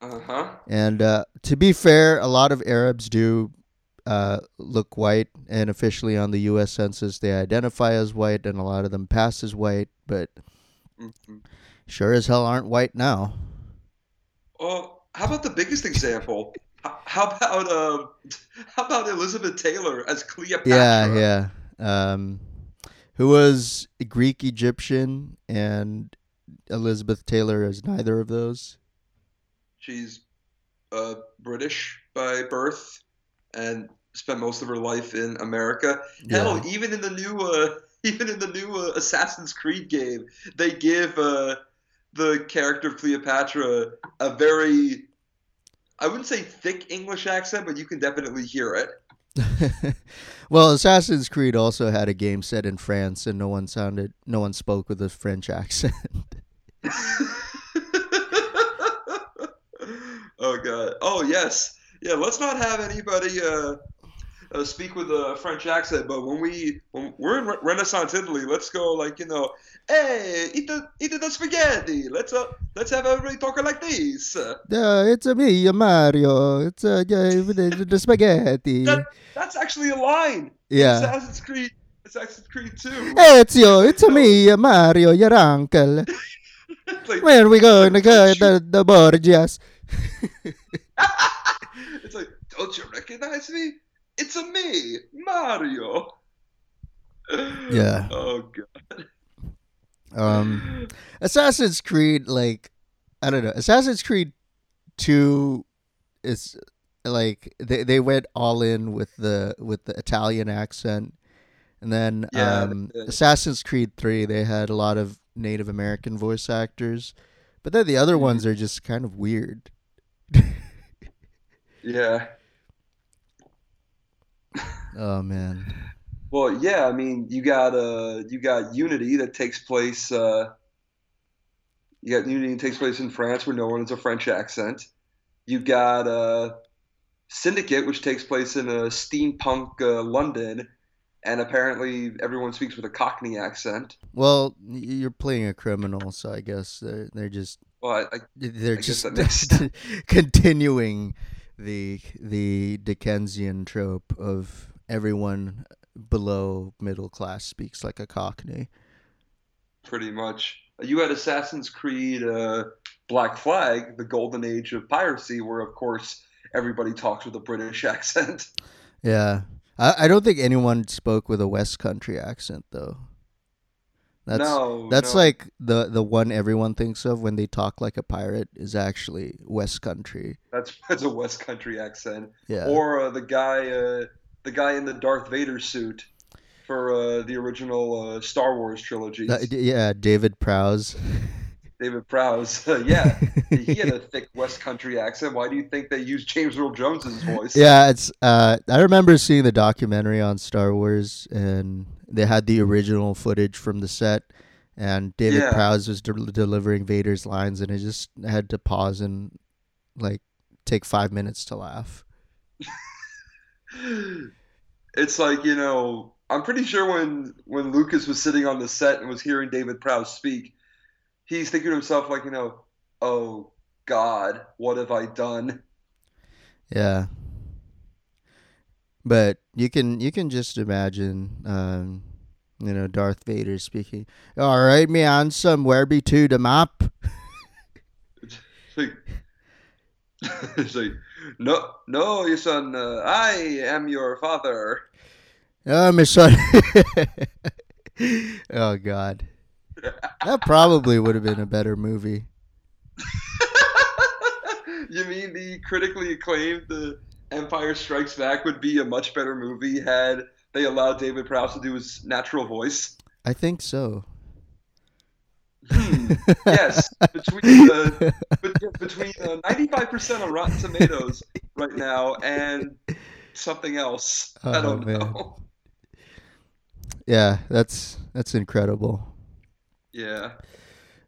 Uh huh. And uh, to be fair, a lot of Arabs do uh, look white, and officially on the U.S. Census, they identify as white, and a lot of them pass as white, but hmm sure as hell aren't white now. Well, how about the biggest example? How about um, how about Elizabeth Taylor as Cleopatra? Yeah, yeah. Um, who was Greek Egyptian, and Elizabeth Taylor is neither of those. She's uh, British by birth and spent most of her life in America. Hell, even in the new uh, even in the new uh, Assassin's Creed game, they give uh, the character of Cleopatra a very I wouldn't say thick English accent, but you can definitely hear it. well, Assassin's Creed also had a game set in France, and no one sounded, no one spoke with a French accent. oh god. Oh yes. Yeah. Let's not have anybody uh, uh, speak with a French accent. But when we when we're in Re- Renaissance Italy, let's go like you know, hey, eat the eat the spaghetti. Let's uh let's have everybody talking like this. Uh, it's a me, a Mario. It's uh, the, the spaghetti. That- That's actually a line. Yeah. Assassin's Creed. Assassin's Creed 2. Ezio, it's a me, a Mario, your uncle. Like, When we going to go the, the Borgias? it's like, don't you recognize me? It's a me, Mario. Yeah. Oh god. Um, Assassin's Creed, like, I don't know. Assassin's Creed 2 is like they, they went all in with the with the Italian accent. And then Yeah, um. Assassin's Creed 3, they had a lot of Native American voice actors. But then the other ones are just kind of weird. Yeah. Oh man. Well, yeah. I mean, you got uh, you got Unity that takes place. Uh, you got Unity that takes place in France, where no one has a French accent. You got uh, Syndicate, which takes place in a steampunk uh, London, and apparently everyone speaks with a Cockney accent. Well, you're playing a criminal, so I guess they're they're just Well, I, I they're I just continuing the the Dickensian trope of everyone below middle class speaks like a Cockney. pretty much. You had Assassin's Creed uh, Black Flag, the golden age of piracy, where of course everybody talks with a British accent. Yeah, I, I don't think anyone spoke with a West Country accent though. That's no, that's no. like the the one everyone thinks of when they talk like a pirate is actually West Country. that's that's a West Country accent. Yeah. Or uh, the guy, uh, the guy in the Darth Vader suit for uh, the original uh, Star Wars trilogy, Uh, yeah, David Prowse. David Prowse. yeah, he had a thick West Country accent. Why do you think they used James Earl Jones's voice? Yeah, it's. Uh, I remember seeing the documentary on Star Wars, and they had the original footage from the set, and David Yeah. Prowse was de- delivering Vader's lines, and I just had to pause and like take five minutes to laugh. it's like you know i'm pretty sure when when lucas was sitting on the set and was hearing david prowse speak he's thinking to himself like you know oh god what have i done Yeah. But you can you can just imagine, um, you know, Darth Vader speaking. All right, me handsome, where be to the map? It's like, it's like no, no, your son. Uh, I am your father. Oh, my son. oh God, that probably would have been a better movie. you mean the critically acclaimed The Empire Strikes Back would be a much better movie had they allowed David Prowse to do his natural voice? I think so. Hmm. Yes, between bet- between uh, 95% of Rotten Tomatoes right now and something else. I Oh don't man, know. yeah, that's that's incredible. Yeah,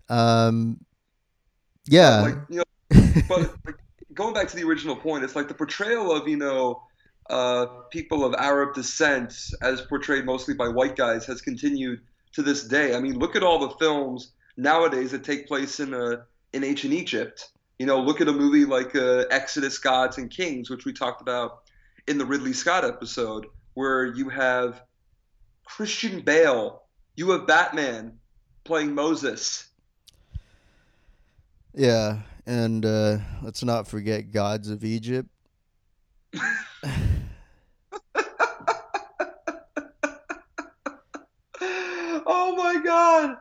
Um, yeah, like you know, but like, going back to the original point, it's like the portrayal of you know uh, people of Arab descent, as portrayed mostly by white guys, has continued to this day. I mean, look at all the films nowadays that take place in uh, in ancient Egypt. You know, look at a movie like uh, Exodus, Gods and Kings, which we talked about in the Ridley Scott episode, where you have Christian Bale, you have Batman playing Moses. yeah, and uh, let's not forget Gods of Egypt. Oh my god!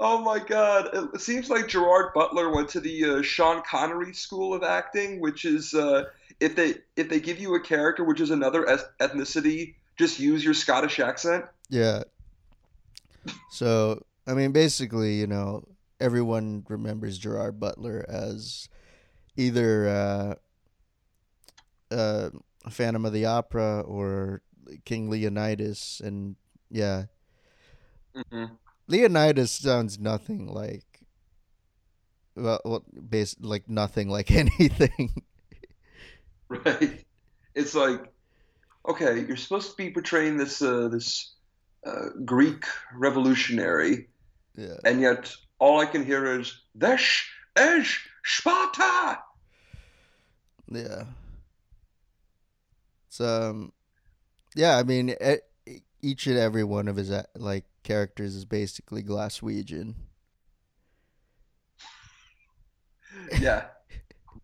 Oh my god! It seems like Gerard Butler went to the uh, Sean Connery School of Acting, which is uh, if they if they give you a character which is another ethnicity, just use your Scottish accent. Yeah. So I mean, basically, you know, everyone remembers Gerard Butler as either uh, uh, Phantom of the Opera or King Leonidas, and yeah, hmm Leonidas sounds nothing like well, well like nothing like anything. Right? It's like, okay, you're supposed to be portraying this uh, this uh, Greek revolutionary, yeah, and yet all I can hear is "This is Sparta." yeah. It's um, yeah. I mean, each and every one of his like characters is basically Glaswegian. Yeah,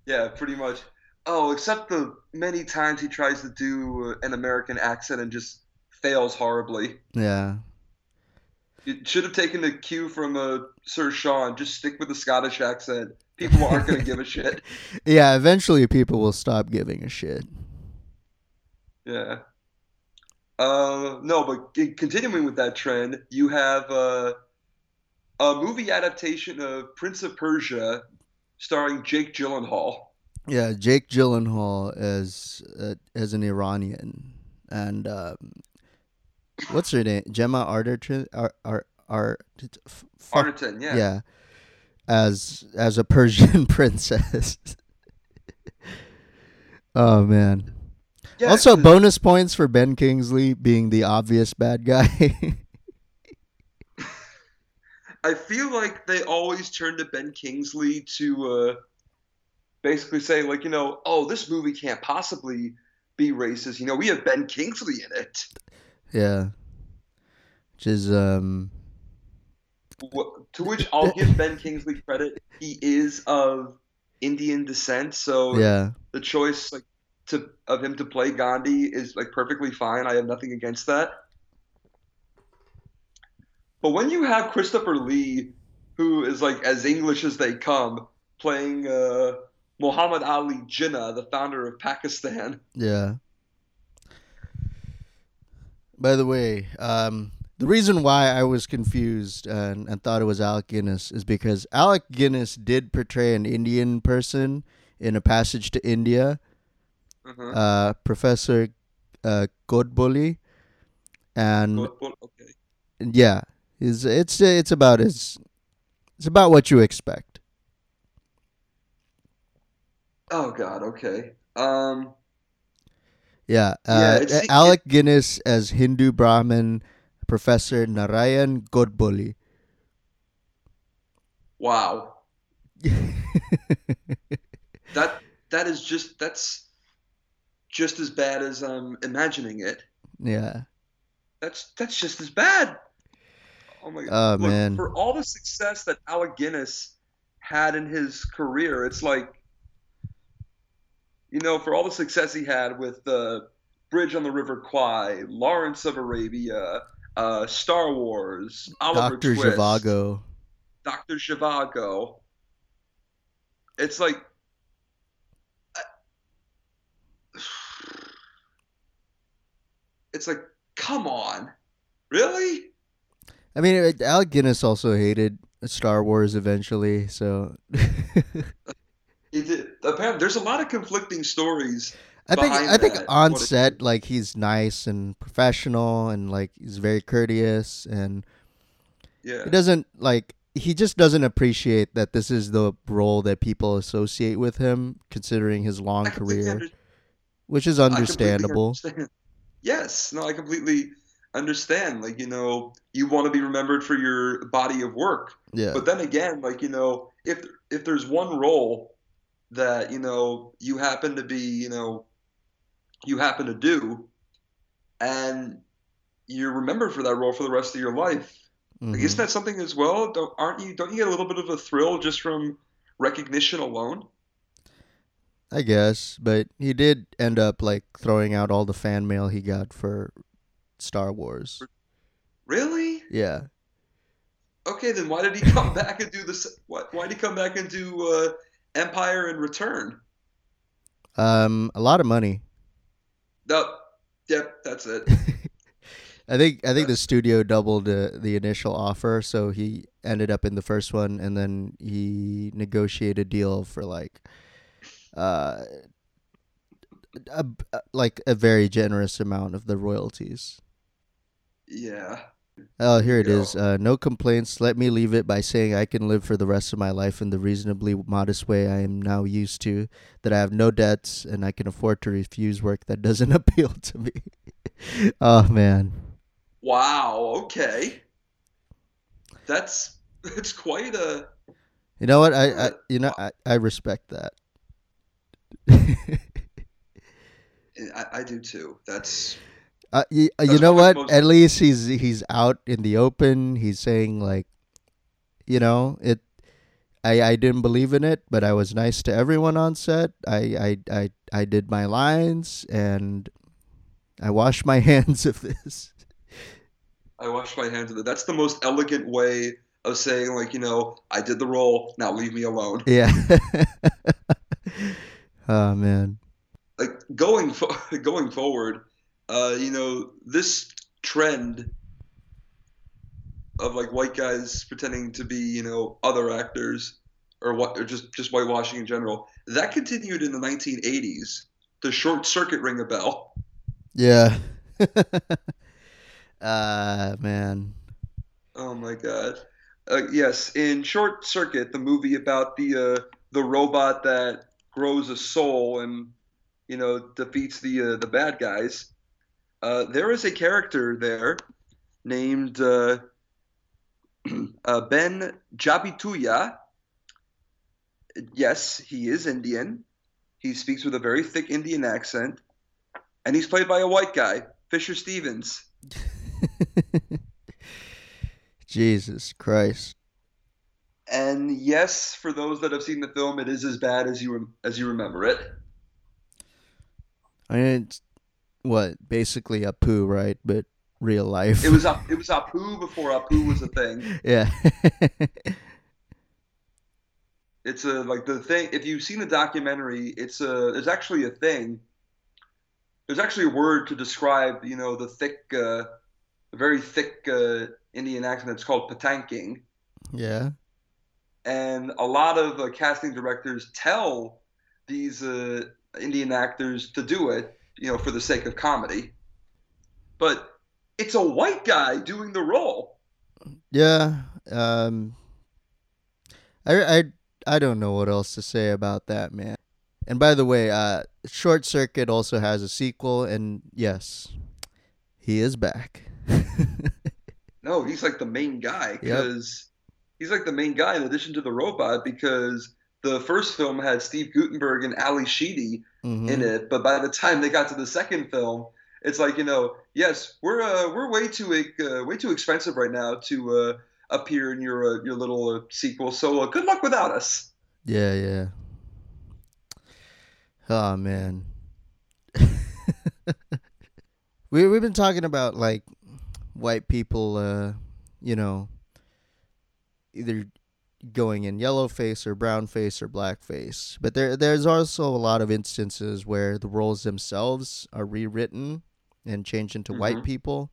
yeah, pretty much. Oh, except the many times he tries to do an American accent and just fails horribly. Yeah, You should have taken the cue from uh, Sir Sean. Just stick with the Scottish accent. People aren't going to give a shit. yeah. Eventually, people will stop giving a shit. Yeah. Uh, no, but continuing with that trend, you have uh, a movie adaptation of Prince of Persia starring Jake Gyllenhaal. Yeah, Jake Gyllenhaal as uh, as an Iranian, and um, what's her name? Gemma Arterton. Ar, Ar, Ar, f- Arterton, yeah. yeah, as as a Persian princess. oh man. Yeah, also, bonus points for Ben Kingsley being the obvious bad guy. I feel like they always turn to Ben Kingsley to uh, basically say, like, you know, oh, this movie can't possibly be racist. You know, we have Ben Kingsley in it. yeah. Which is um To which I'll give Ben Kingsley credit. He is of Indian descent, so yeah. the choice like to of him to play Gandhi is like perfectly fine. I have nothing against that. But when you have Christopher Lee, who is like as English as they come, playing uh, Muhammad Ali Jinnah, the founder of Pakistan, Yeah. By the way, um, the reason why I was confused and, and thought it was Alec Guinness is because Alec Guinness did portray an Indian person in A Passage to India, uh-huh. uh, Professor uh, and but- okay, yeah, is it's it's about as it's about what you expect. oh God, okay. Um, Yeah, Yeah, uh, it's- Alec Guinness as Hindu Brahmin Professor Narayan Godbole. wow, that that is just that's just as bad as I'm imagining it. Yeah. That's that's just as bad. Oh my god. Oh, Look, man. For all the success that Alec Guinness had in his career, it's like you know, for all the success he had with uh, Bridge on the River Kwai, Lawrence of Arabia, uh, Star Wars, Oliver Doctor Twist, Zhivago. Doctor Zhivago. It's like it's like, come on, really? I mean, it- Alec Guinness also hated Star Wars eventually, so He did. Apparently, there's a lot of conflicting stories. I think I think on what set like he's nice and professional and like he's very courteous and Yeah, he doesn't like he just doesn't appreciate that this is the role that people associate with him considering his long career, under- which is understandable. Yes, no, I completely understand. Like you know, you want to be remembered for your body of work, Yeah. but then again, like you know, if if there's one role that you know you happen to be, you know, you happen to do, and you're remembered for that role for the rest of your life. Like, Mhm. isn't that something as well? Don't aren't you? Don't you get a little bit of a thrill just from recognition alone? I guess, but he did end up like throwing out all the fan mail he got for Star Wars. Really? Yeah. Okay, then why did he come back and do this? Why, why did he come back and do uh, Empire in Return? Um a lot of money. No, yep, that's it. I think I think the studio doubled uh, the initial offer, so he ended up in the first one, and then he negotiated a deal for like, uh, a, a- like a very generous amount of the royalties. Yeah. Oh, here it Go. is. Uh, no complaints. Let me leave it by saying I can live for the rest of my life in the reasonably modest way I am now used to. That I have no debts and I can afford to refuse work that doesn't appeal to me. oh man. Wow. Okay. That's it's quite a. You know what? I, I you know I, I respect that. I, I do too. That's uh, you, you know what most- At least he's he's out in the open. He's saying like, you know, it. I, I didn't believe in it, but I was nice to everyone on set. I I, I, I did my lines and I washed my hands of this. I wash my hands of it. That's the most elegant way of saying like you know I did the role. Now leave me alone. Yeah. oh man. like going fo- going forward, uh, you know, this trend of like white guys pretending to be, you know, other actors or what or just just whitewashing in general, that continued in the 1980s. The short circuit ring a bell. Yeah. uh man. Oh my god. Uh, yes, in Short Circuit, the movie about the uh, the robot that grows a soul and you know defeats the uh, the bad guys. Uh, there is a character there named uh, uh, Ben Jabituya. Yes, he is Indian. He speaks with a very thick Indian accent, and he's played by a white guy, Fisher Stevens. Jesus Christ. And yes, for those that have seen the film, it is as bad as you as you remember it. I mean, it's what basically Apu, right? But real life. It was it was Apu before Apu was a thing. yeah. It's a like the thing. If you've seen the documentary, it's a there's actually a thing. There's actually a word to describe you know the thick, uh, very thick uh, Indian accent. It's called patanking. yeah. And a lot of uh, casting directors tell these uh, Indian actors to do it, you know, for the sake of comedy. But it's a white guy doing the role. Yeah. Um. I I I don't know what else to say about that, man. And by the way, uh, Short Circuit also has a sequel, and yes, he is back. No, he's like the main guy because he's like the main guy in addition to the robot because the first film had Steve Guttenberg and Ally Sheedy Mhm. in it, but by the time they got to the second film, it's like you know, yes, we're uh, we're way too uh, way too expensive right now to uh, appear in your uh, your little uh, sequel. So uh, good luck without us. Yeah, yeah. Oh man. we we've been talking about like white people uh you know either going in yellow face or brown face or black face. But there there's also a lot of instances where the roles themselves are rewritten and changed into white Mhm. people.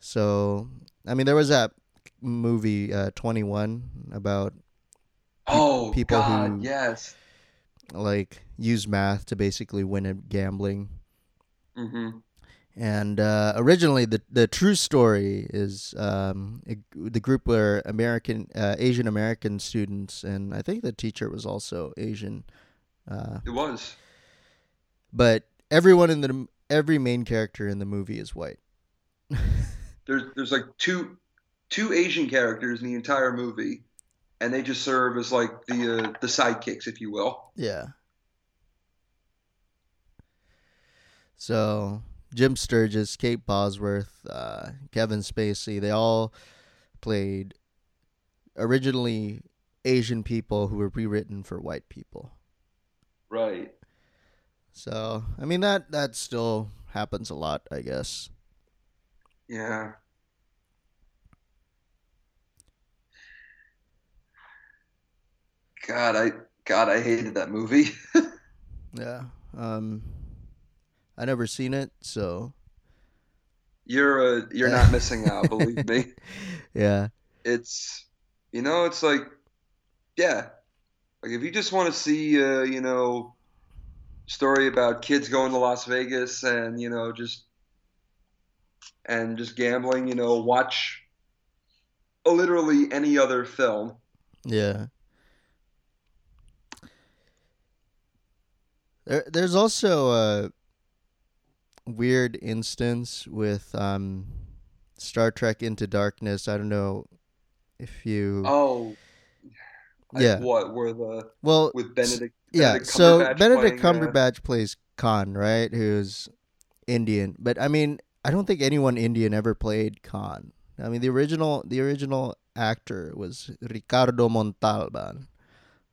So, I mean there was that movie uh 21 about Oh people God, who- yes. like use math to basically win at gambling. hmm And uh, originally, the the true story is um, it, the group were American uh, Asian American students, and I think the teacher was also Asian. Uh, It was. but everyone in the every main character in the movie is white. There's there's like two two Asian characters in the entire movie, and they just serve as like the uh, the sidekicks, if you will. Yeah. So Jim Sturgess, Kate Bosworth, uh, Kevin Spacey, they all played originally Asian people who were rewritten for white people. Right. So I mean that that still happens a lot, I guess. Yeah. God, I God, I hated that movie. Yeah. Um, I never seen it, so You're uh, you're not missing out, believe me. yeah, It's you know, it's like yeah. Like if you just want to see uh, you know, story about kids going to Las Vegas and, you know, just and just gambling, you know, watch literally any other film. yeah. There, there's also a weird instance with um, Star Trek Into Darkness. I don't know if you. Oh, like Yeah. what were the well, with Benedict? yeah. Benedict So Benedict Cumberbatch plays Khan, right? Who's Indian, but I mean, I don't think anyone Indian ever played Khan. I mean, the original the original actor was Ricardo Montalban.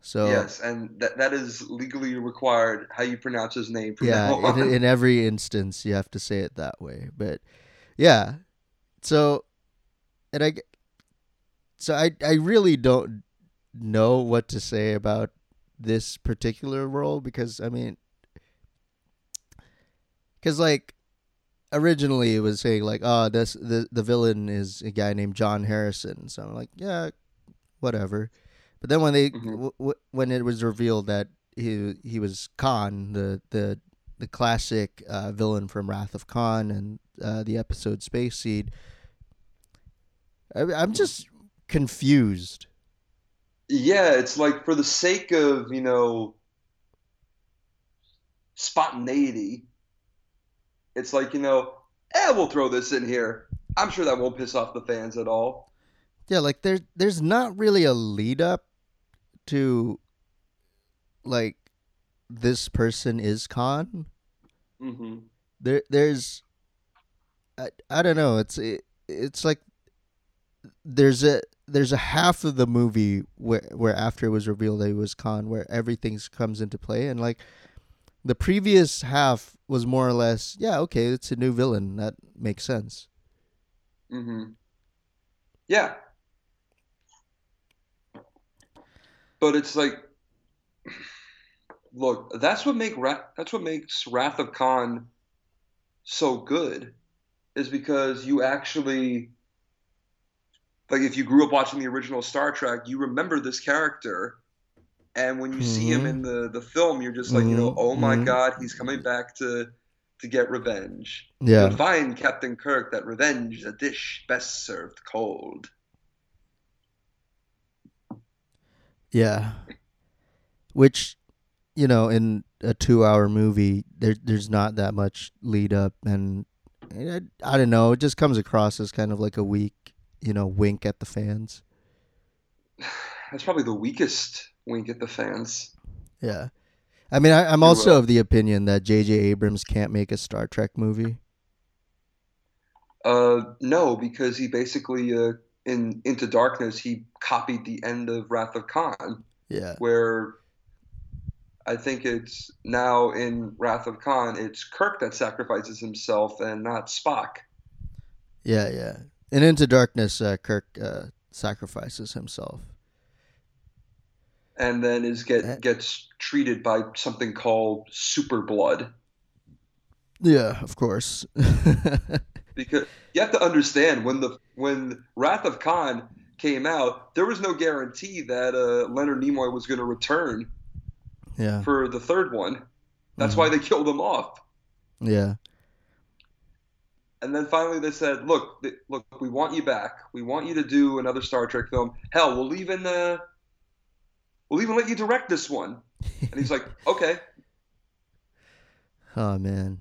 So Yes, and that that is legally required. How you pronounce his name yeah, in, in every instance you have to say it that way. But yeah, so and I so I I really don't know what to say about this particular role because I mean because like originally it was saying like oh this the the villain is a guy named John Harrison so I'm like yeah whatever but then when they Mhm. w- w- when it was revealed that he he was Khan the the the classic uh, villain from Wrath of Khan and uh, the episode Space Seed I, I'm just confused Yeah, it's like for the sake of, you know, spontaneity, it's like, you know, eh, we'll throw this in here. I'm sure that won't piss off the fans at all. Yeah, like there's there's not really a lead up to like this person is Khan. hmm There there's I, I don't know, it's it, it's like there's a there's a half of the movie where where after it was revealed that he was Khan where everything comes into play and like the previous half was more or less yeah, okay, it's a new villain. That makes sense. Mm-hmm. Yeah. But it's like, look, that's what make Ra- that's what makes Wrath of Khan so good, is because you actually, like, if you grew up watching the original Star Trek, you remember this character, and when you see him in the the film, you're just like, you know, Mhm, oh my mhm. God, he's coming back to to get revenge. Yeah. You'll find Captain Kirk that revenge is a dish best served cold. Yeah. Which, you know, in a two-hour movie, there there's not that much lead up, and I, I don't know. It just comes across as kind of like a weak, you know, wink at the fans. That's probably the weakest wink at the fans. Yeah. I mean, I, I'm also uh, of the opinion that J.J. Abrams can't make a Star Trek movie. Uh, no, because he basically uh, in Into Darkness he copied the end of Wrath of Khan, Yeah. where I think it's now in Wrath of Khan it's Kirk that sacrifices himself and not Spock. Yeah, yeah. And Into Darkness, uh, Kirk uh, sacrifices himself. and then is Eh. get gets treated by something called super blood Yeah, of course. because you have to understand when the when Wrath of Khan came out, there was no guarantee that uh, Leonard Nimoy was going to return yeah, for the third one. That's Mhm. why they killed him off. yeah, And then finally they said, "Look, th- look, we want you back. We want you to do another Star Trek film. Hell, we'll even uh, we'll even let you direct this one." And he's like, "Okay." Oh man.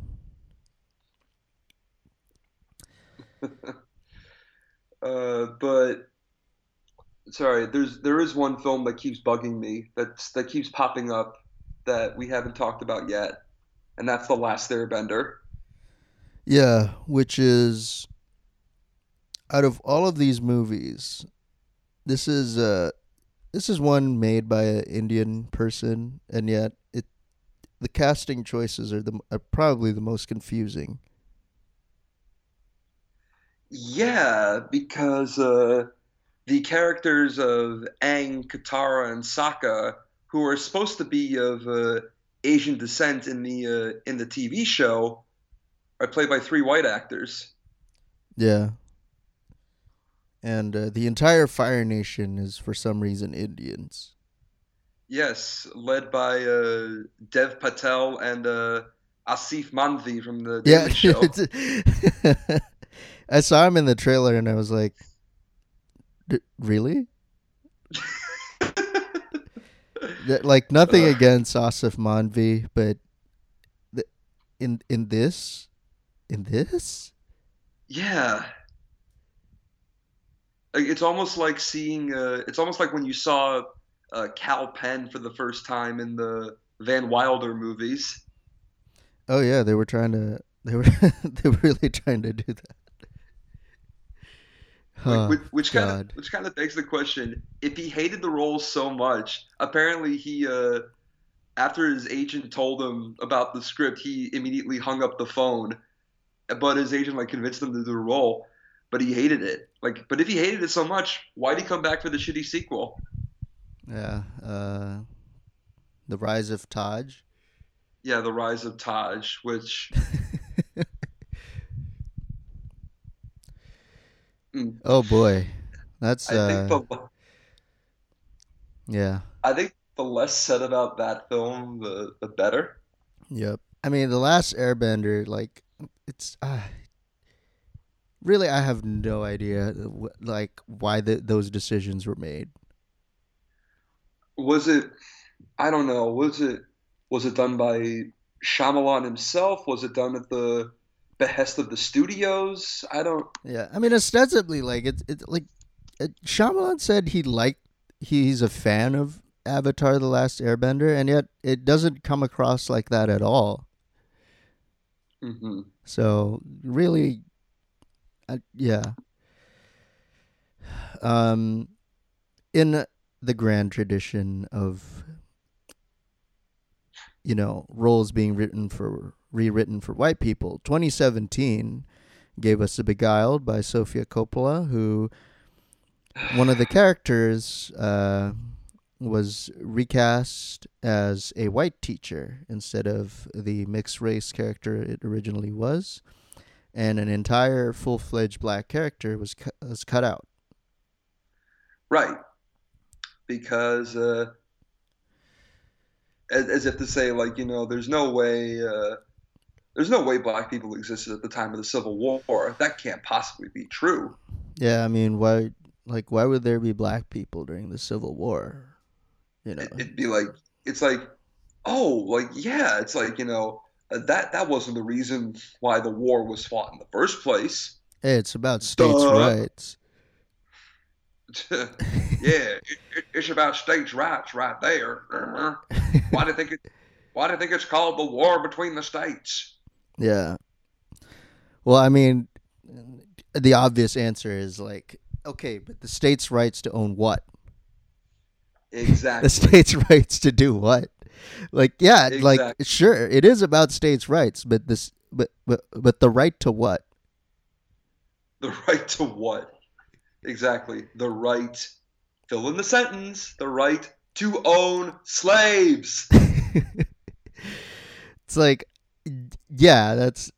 Uh, but sorry, there's there is one film that keeps bugging me that's that keeps popping up that we haven't talked about yet, and that's The Last Airbender. Yeah, which is out of all of these movies, this is uh this is one made by an Indian person, and yet it the casting choices are the are probably the most confusing. Yeah, because uh, the characters of Aang, Katara, and Sokka, who are supposed to be of uh, Asian descent in the uh, in the TV show, are played by three white actors. Yeah. And uh, the entire Fire Nation is for some reason Indians. Yes, led by uh, Dev Patel and uh, Aasif Mandvi from the Yeah, Show. I saw him in the trailer and I was like, "D- "Really?" Like nothing against Aasif Mandvi, but th- in in this, in this, Yeah. It's almost like seeing. Uh, it's almost like when you saw uh, Kal Penn for the first time in the Van Wilder movies. oh yeah, they were trying to, they were they were really trying to do that. Huh, which, which kind of which kind of begs the question: if he hated the role so much, apparently he, uh, after his agent told him about the script, he immediately hung up the phone. But his agent like convinced him to do the role, but he hated it. Like, but if he hated it so much, why'd he come back for the shitty sequel? Yeah, uh, the rise of Taj. Yeah, the Rise of Taj, which Mm. oh boy, that's I uh, think the yeah. I think the less said about that film, the the better. Yep. I mean, the last Airbender, like, it's uh, really I have no idea, like, why the, those decisions were made. Was it? I don't know. Was it? Was it done by Shyamalan himself? Was it done at the behest of the studios? I don't. Yeah, I mean, ostensibly, like, it's it's like it, Shyamalan said he liked he's a fan of Avatar: The Last Airbender, and yet it doesn't come across like that at all. hmm So really, uh, yeah. Um, in the grand tradition of, you know, roles being written for rewritten for white people, 2017 gave us The Beguiled by Sofia Coppola, who one of the characters uh, was recast as a white teacher instead of the mixed race character it originally was, and an entire full fledged black character was cu- was cut out. Right. Because uh, as, if to say, like, you know, there's no way. Uh, there's no way black people existed at the time of the Civil War. That can't possibly be true. Yeah, I mean, why? Like, why would there be black people during the Civil War? You know, It- It'd be like it's like, oh, like yeah, it's like you know uh, that that wasn't the reason why the war was fought in the first place. hey, it's about states' Duh. rights. yeah, it, it, it's about states' rights right there. Why do you think it? Why do you think it's called the war between the states? Yeah. Well, I mean, the obvious answer is like, okay, but the states' rights to own what? Exactly. The states' rights to do what? Like, yeah, like sure, it is about states' rights, but this, but but but the right to what? The right to what? Exactly. The right. Fill in the sentence. The right to own slaves. it's like, yeah, that's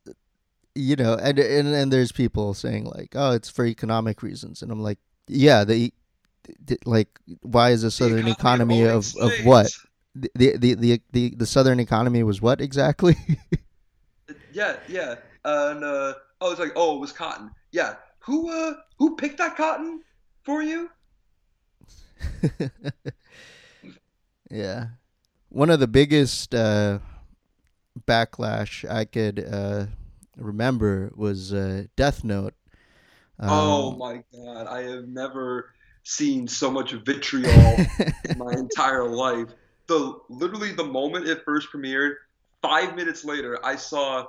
you know, and and and there's people saying like, oh, it's for economic reasons, and I'm like, yeah, the, the like, why is the southern economy, owning of of what? The, the the the the southern economy was what exactly? Yeah, yeah. And uh, oh, it's like oh, it was cotton. Yeah. Who uh who picked that cotton for you? yeah, one of the biggest uh, backlash I could uh, remember was uh, Death Note. oh Um, my god, I have never seen so much vitriol in my entire life. The literally the moment it first premiered, five minutes later, I saw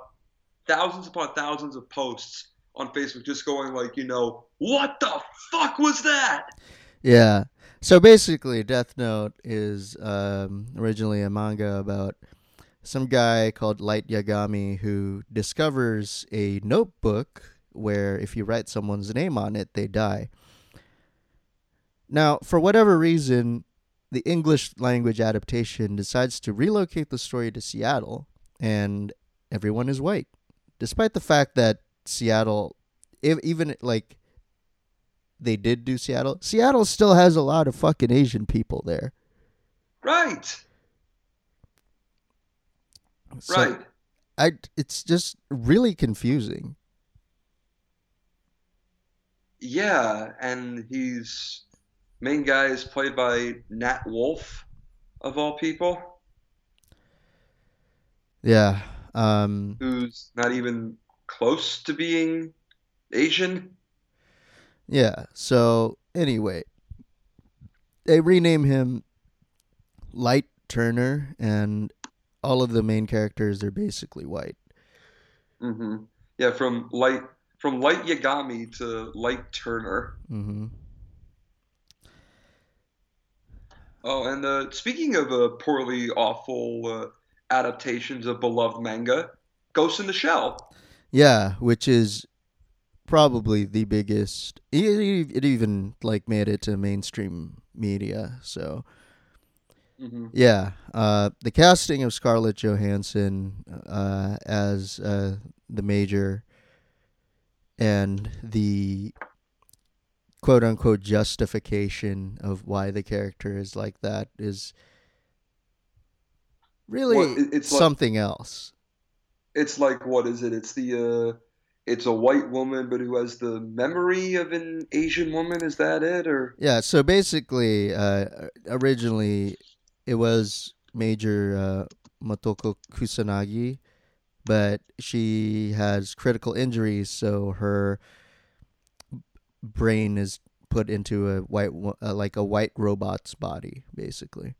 thousands upon thousands of posts on Facebook just going like, you know, what the fuck was that? Yeah. So basically, Death Note is um, originally a manga about some guy called Light Yagami who discovers a notebook where if you write someone's name on it, they die. Now, for whatever reason, the English language adaptation decides to relocate the story to Seattle, and everyone is white, despite the fact that Seattle, if, even like they did do Seattle. Seattle still has a lot of fucking Asian people there. Right. So right. I it's just really confusing. Yeah, and he's main guy is played by Nat Wolff, of all people, Yeah. Um who's not even close to being Asian. yeah. So anyway, they rename him Light Turner and all of the main characters are basically white. hmm Yeah, from Light from Light Yagami to Light Turner. Mhm. Oh, and uh, speaking of uh, poorly awful uh, adaptations of beloved manga, Ghost in the Shell. Yeah, which is probably the biggest it, it even like made it to mainstream media, so hmm Yeah, uh, the casting of Scarlett Johansson uh, as uh, the major and the quote unquote justification of why the character is like that is really it- it's like- something else. It's like what is it? It's the uh, it's a white woman, but who has the memory of an Asian woman. Is that it? Or Yeah, so basically, uh, originally it was Major uh, Motoko Kusanagi, but she has critical injuries, so her brain is put into a white, uh, like a white robot's body, basically.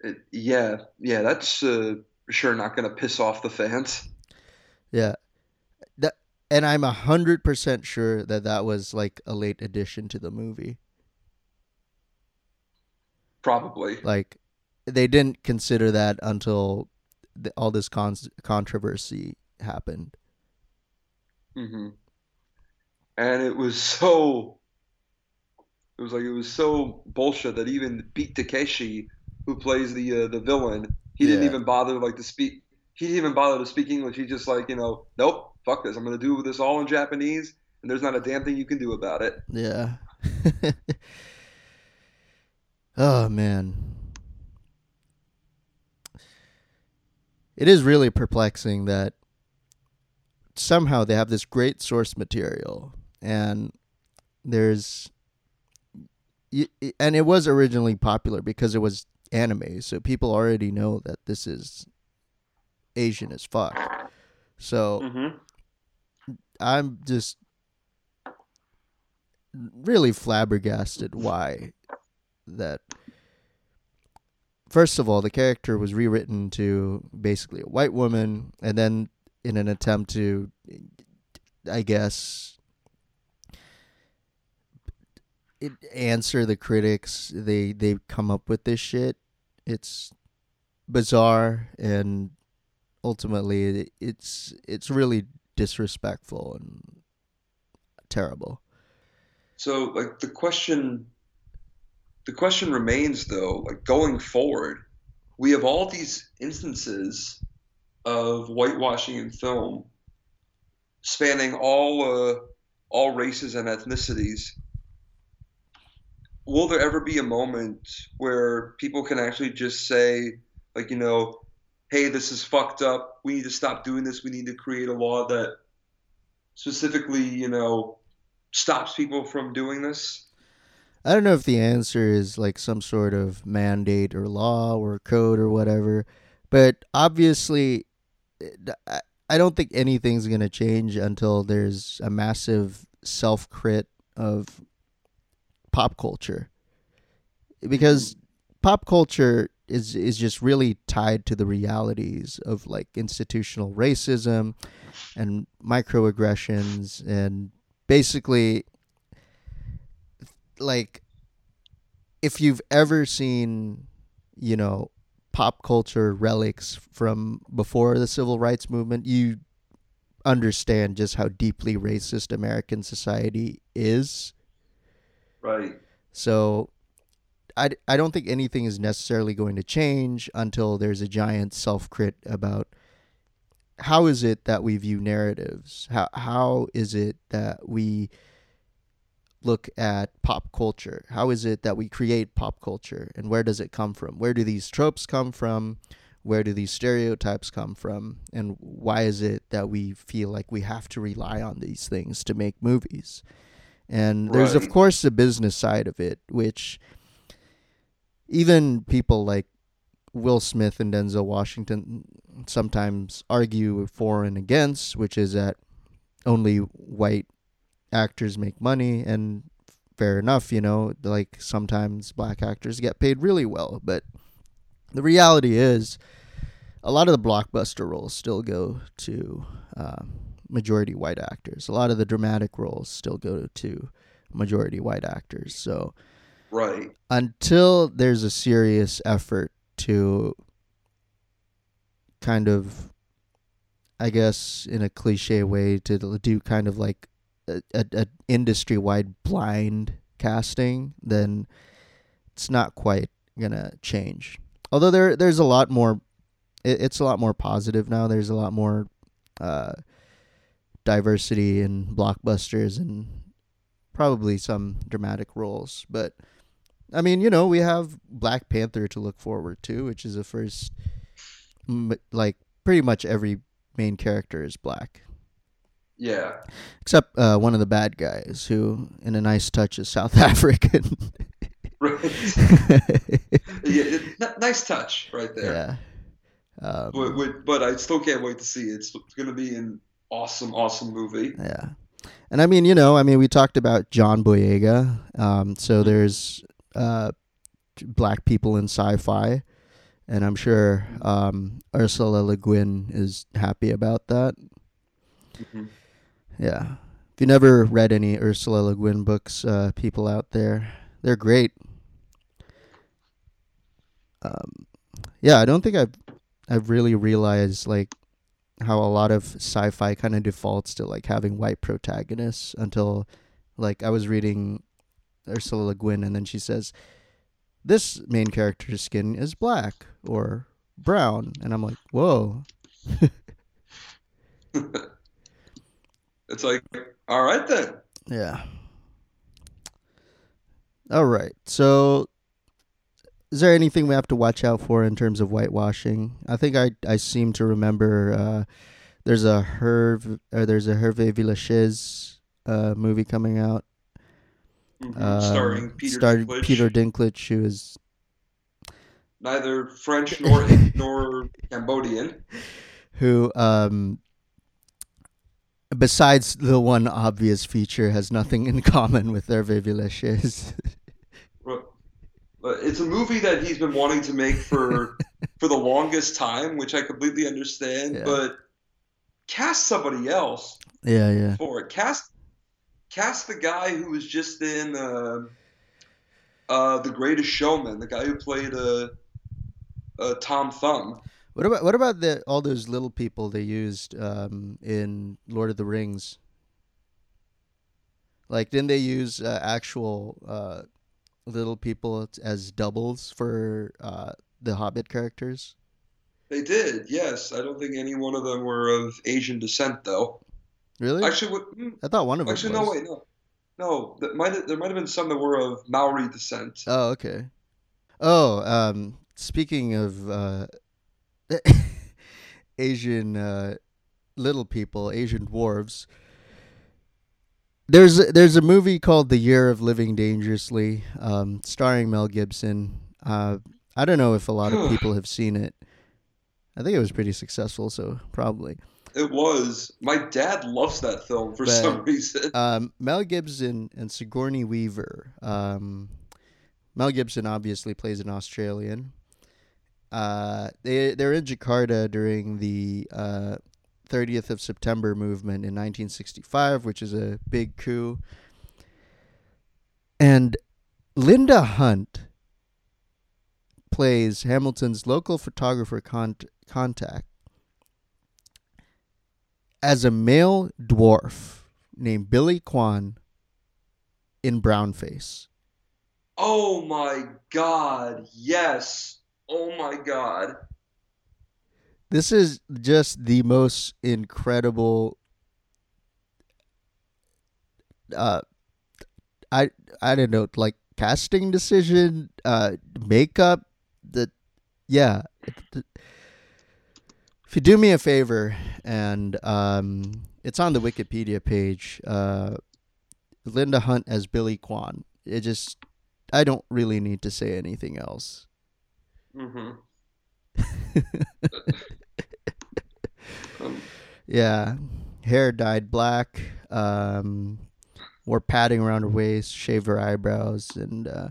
it, yeah, yeah, that's uh, sure not going to piss off the fans. Yeah, that, and I'm a hundred percent sure that that was like a late addition to the movie. Probably. Like, they didn't consider that until the, all this con- controversy happened. hmm And it was so. It was like it was so bullshit that even Beat Takeshi, who plays the uh, the villain, he didn't even bother like to speak. He didn't even bother to speak English. He just like you know, nope, fuck this. I'm gonna do this all in Japanese, and there's not a damn thing you can do about it. Yeah. oh man. It is really perplexing that somehow they have this great source material and there's and it was originally popular because it was anime so people already know that this is asian as fuck so Mm-hmm. I'm just really flabbergasted why that first of all the character was rewritten to basically a white woman and then in an attempt to i guess answer the critics they they come up with this shit. It's bizarre and ultimately it's it's really disrespectful and terrible. So like the question the question remains though, like going forward, we have all these instances of whitewashing in film spanning all uh, all races and ethnicities. Will there ever be a moment where people can actually just say, like, you know, hey, this is fucked up. We need to stop doing this. We need to create a law that specifically, you know, stops people from doing this? I don't know if the answer is like some sort of mandate or law or code or whatever, but obviously, eh, I- I don't think anything's going to change until there's a massive self crit of pop culture. Because mm-hmm. pop culture is is just really tied to the realities of like institutional racism and microaggressions and basically like if you've ever seen you know pop culture relics from before the civil rights movement you understand just how deeply racist american society is Right. so I, I don't think anything is necessarily going to change until there's a giant self crit about how is it that we view narratives? How how is it that we look at pop culture? How is it that we create pop culture and where does it come from? Where do these tropes come from? Where do these stereotypes come from? And why is it that we feel like we have to rely on these things to make movies? And there's of course the business side of it, which even people like Will Smith and Denzel Washington sometimes argue for and against, which is that only white actors make money and fair enough, you know, like sometimes black actors get paid really well, but the reality is a lot of the blockbuster roles still go to uh, majority white actors. A lot of the dramatic roles still go to majority white actors. So Right. until there's a serious effort to kind of i guess in a cliche way to do kind of like a, a, industry wide blind casting then it's not quite gonna change. Although there there's a lot more it, it's a lot more positive now. There's a lot more uh diversity in blockbusters and probably some dramatic roles. But I mean, you know, we have Black Panther to look forward to, which is the first, like, pretty much every main character is black, Yeah. except uh, one of the bad guys, who, in a nice touch, is South African. Right. yeah. nice touch right there. yeah. Um, But, but, but I still can't wait to see it. It's, it's going to be an awesome, awesome movie. Yeah. And I mean, you know, I mean, we talked about John Boyega. Um, so there's uh, black people in sci-fi, and I'm sure um, Ursula Le Guin is happy about that. Mhm. Yeah. If you never read any Ursula Le Guin books, uh, people out there, they're great. Um, yeah, I don't think I've I've really realized like how a lot of sci-fi kind of defaults to like having white protagonists until like I was reading Ursula Le Guin and then she says this main character's skin is black or brown and I'm like, "Whoa." It's like, all right then. Yeah. All right. So is there anything we have to watch out for in terms of whitewashing? I think I I seem to remember uh, there's a Herv or there's a Hervé Villechaize uh, movie coming out. Mhm. Um, Starring Peter Dinklage. Peter Dinklage, who is Neither French nor nor Cambodian. who um besides the one obvious feature, has nothing in common with Hervé Villechaize. But it's a movie that he's been wanting to make for for the longest time, which I completely understand. Yeah. But cast somebody else yeah, yeah. for it. Cast cast the guy who was just in uh, uh, The Greatest Showman, the guy who played uh, uh, Tom Thumb. What about what about the all those little people they used um, in Lord of the Rings? Like, didn't they use uh, actual uh, little people as doubles for uh, the Hobbit characters? They did, yes. I don't think any one of them were of Asian descent, though. Really? Actually, what, hmm, I thought one of them. actually, was. no, wait, no, no. That might there might have been some that were of Maori descent. Oh, okay. Oh, um, speaking of uh, Asian uh, little people, Asian dwarves. There's a, there's a movie called The Year of Living Dangerously, um, starring Mel Gibson. Uh, I don't know if a lot of people have seen it. I think it was pretty successful, so probably. It was. My dad loves that film for But- some reason. Um, Mel Gibson and Sigourney Weaver. Um, Mel Gibson obviously plays an Australian. Uh, they they're in Jakarta during the uh, 30th of September movement in 1965, which is a big coup. And Linda Hunt plays Hamilton's local photographer con- contact as a male dwarf named Billy Kwan in brownface. Oh my god, yes. Oh my god. This is just the most incredible uh I I don't know, like casting decision, uh makeup, the yeah. If you do me a favor and um it's on the Wikipedia page, uh Linda Hunt as Billy Kwan. It just I don't really need to say anything else. Hmm Um, Yeah, hair dyed black. Um, wore padding around her waist, shaved her eyebrows, and uh,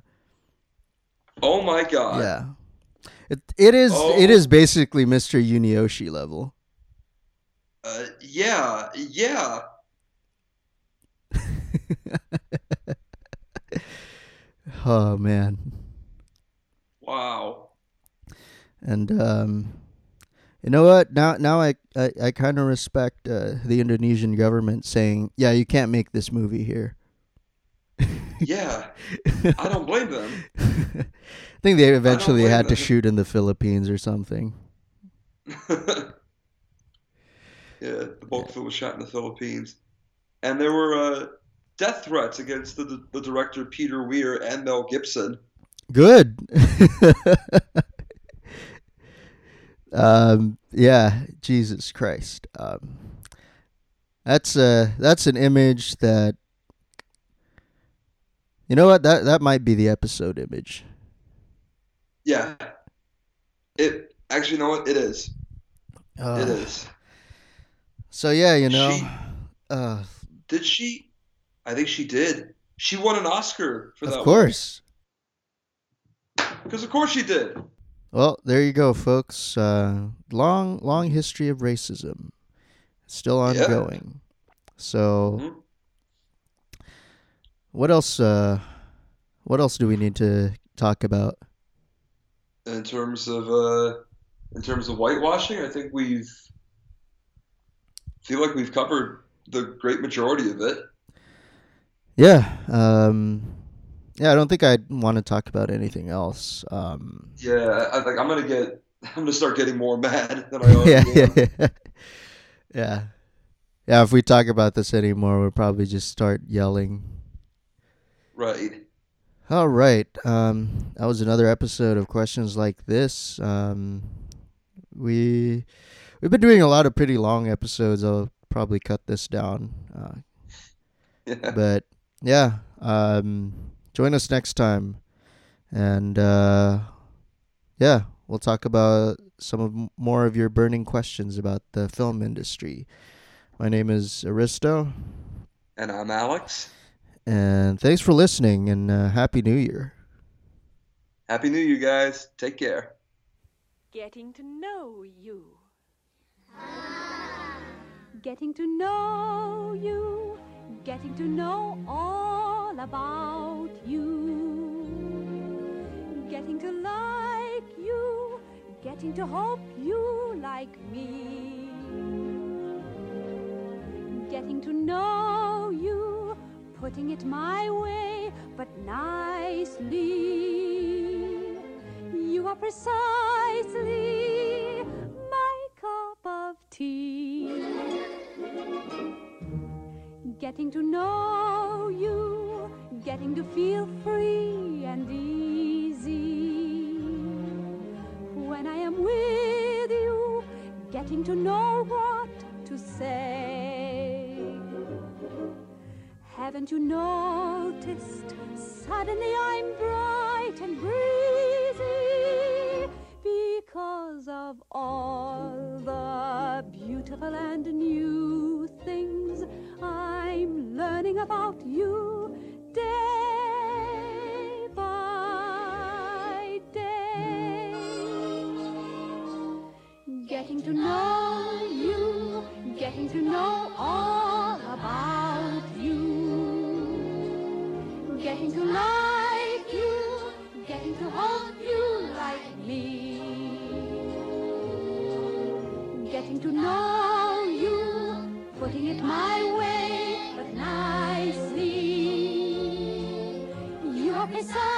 oh my god. yeah, it it is it Oh. is basically Mr. Yunioshi level. Uh, yeah, yeah. oh man, Wow. And um, you know what? Now now I I, I kind of respect uh, the Indonesian government saying, yeah, you can't make this movie here. Yeah. I don't blame them. I think they eventually had to shoot in the Philippines or something. yeah, the bulk film was shot in the Philippines. And there were uh, death threats against the, the director Peter Weir and Mel Gibson. Good. um, yeah, Jesus Christ. Um, that's uh that's an image that you know what that that might be the episode image. Yeah. It actually, you know what? It is. Uh, It is. So yeah, you know, She- uh, Did she? I think she did. She won an Oscar for that. of course. Because of course she did. Well, there you go, folks. Uh, long, long history of racism, still Yeah. ongoing. So, Mhm. what else? Uh, what else do we need to talk about? In terms of uh, in terms of whitewashing, I think we've feel like we've covered the great majority of it. Yeah, um, yeah. I don't think I want to talk about anything else. Um, Yeah, I think I'm gonna get. I'm gonna start getting more mad than I already yeah, am. yeah, yeah, yeah. If we talk about this anymore, we'll probably just start yelling. Right. All right. Um, that was another episode of questions like this. Um, we we've been doing a lot of pretty long episodes. I'll probably cut this down. Uh, Yeah. but yeah, um, join us next time, and uh, yeah, we'll talk about some of more of your burning questions about the film industry. My name is Aristo, And I'm Alex. and thanks for listening. And uh, happy New Year. Happy New Year, guys. Take care. Getting to know you. Getting to know you. Getting to know all about you. Getting to like you. Getting to hope you like me. Getting to know you. Putting it my way, but nicely. You are precisely my cup of tea. Getting to know you, getting to feel free and easy. When I am with you, getting to know what to say. Haven't you noticed? Suddenly I'm bright and breezy because of all the beautiful and new things I'm learning about you. Getting to know you, getting to know all about you. Getting to like you, getting to hope you like me. Getting to know You are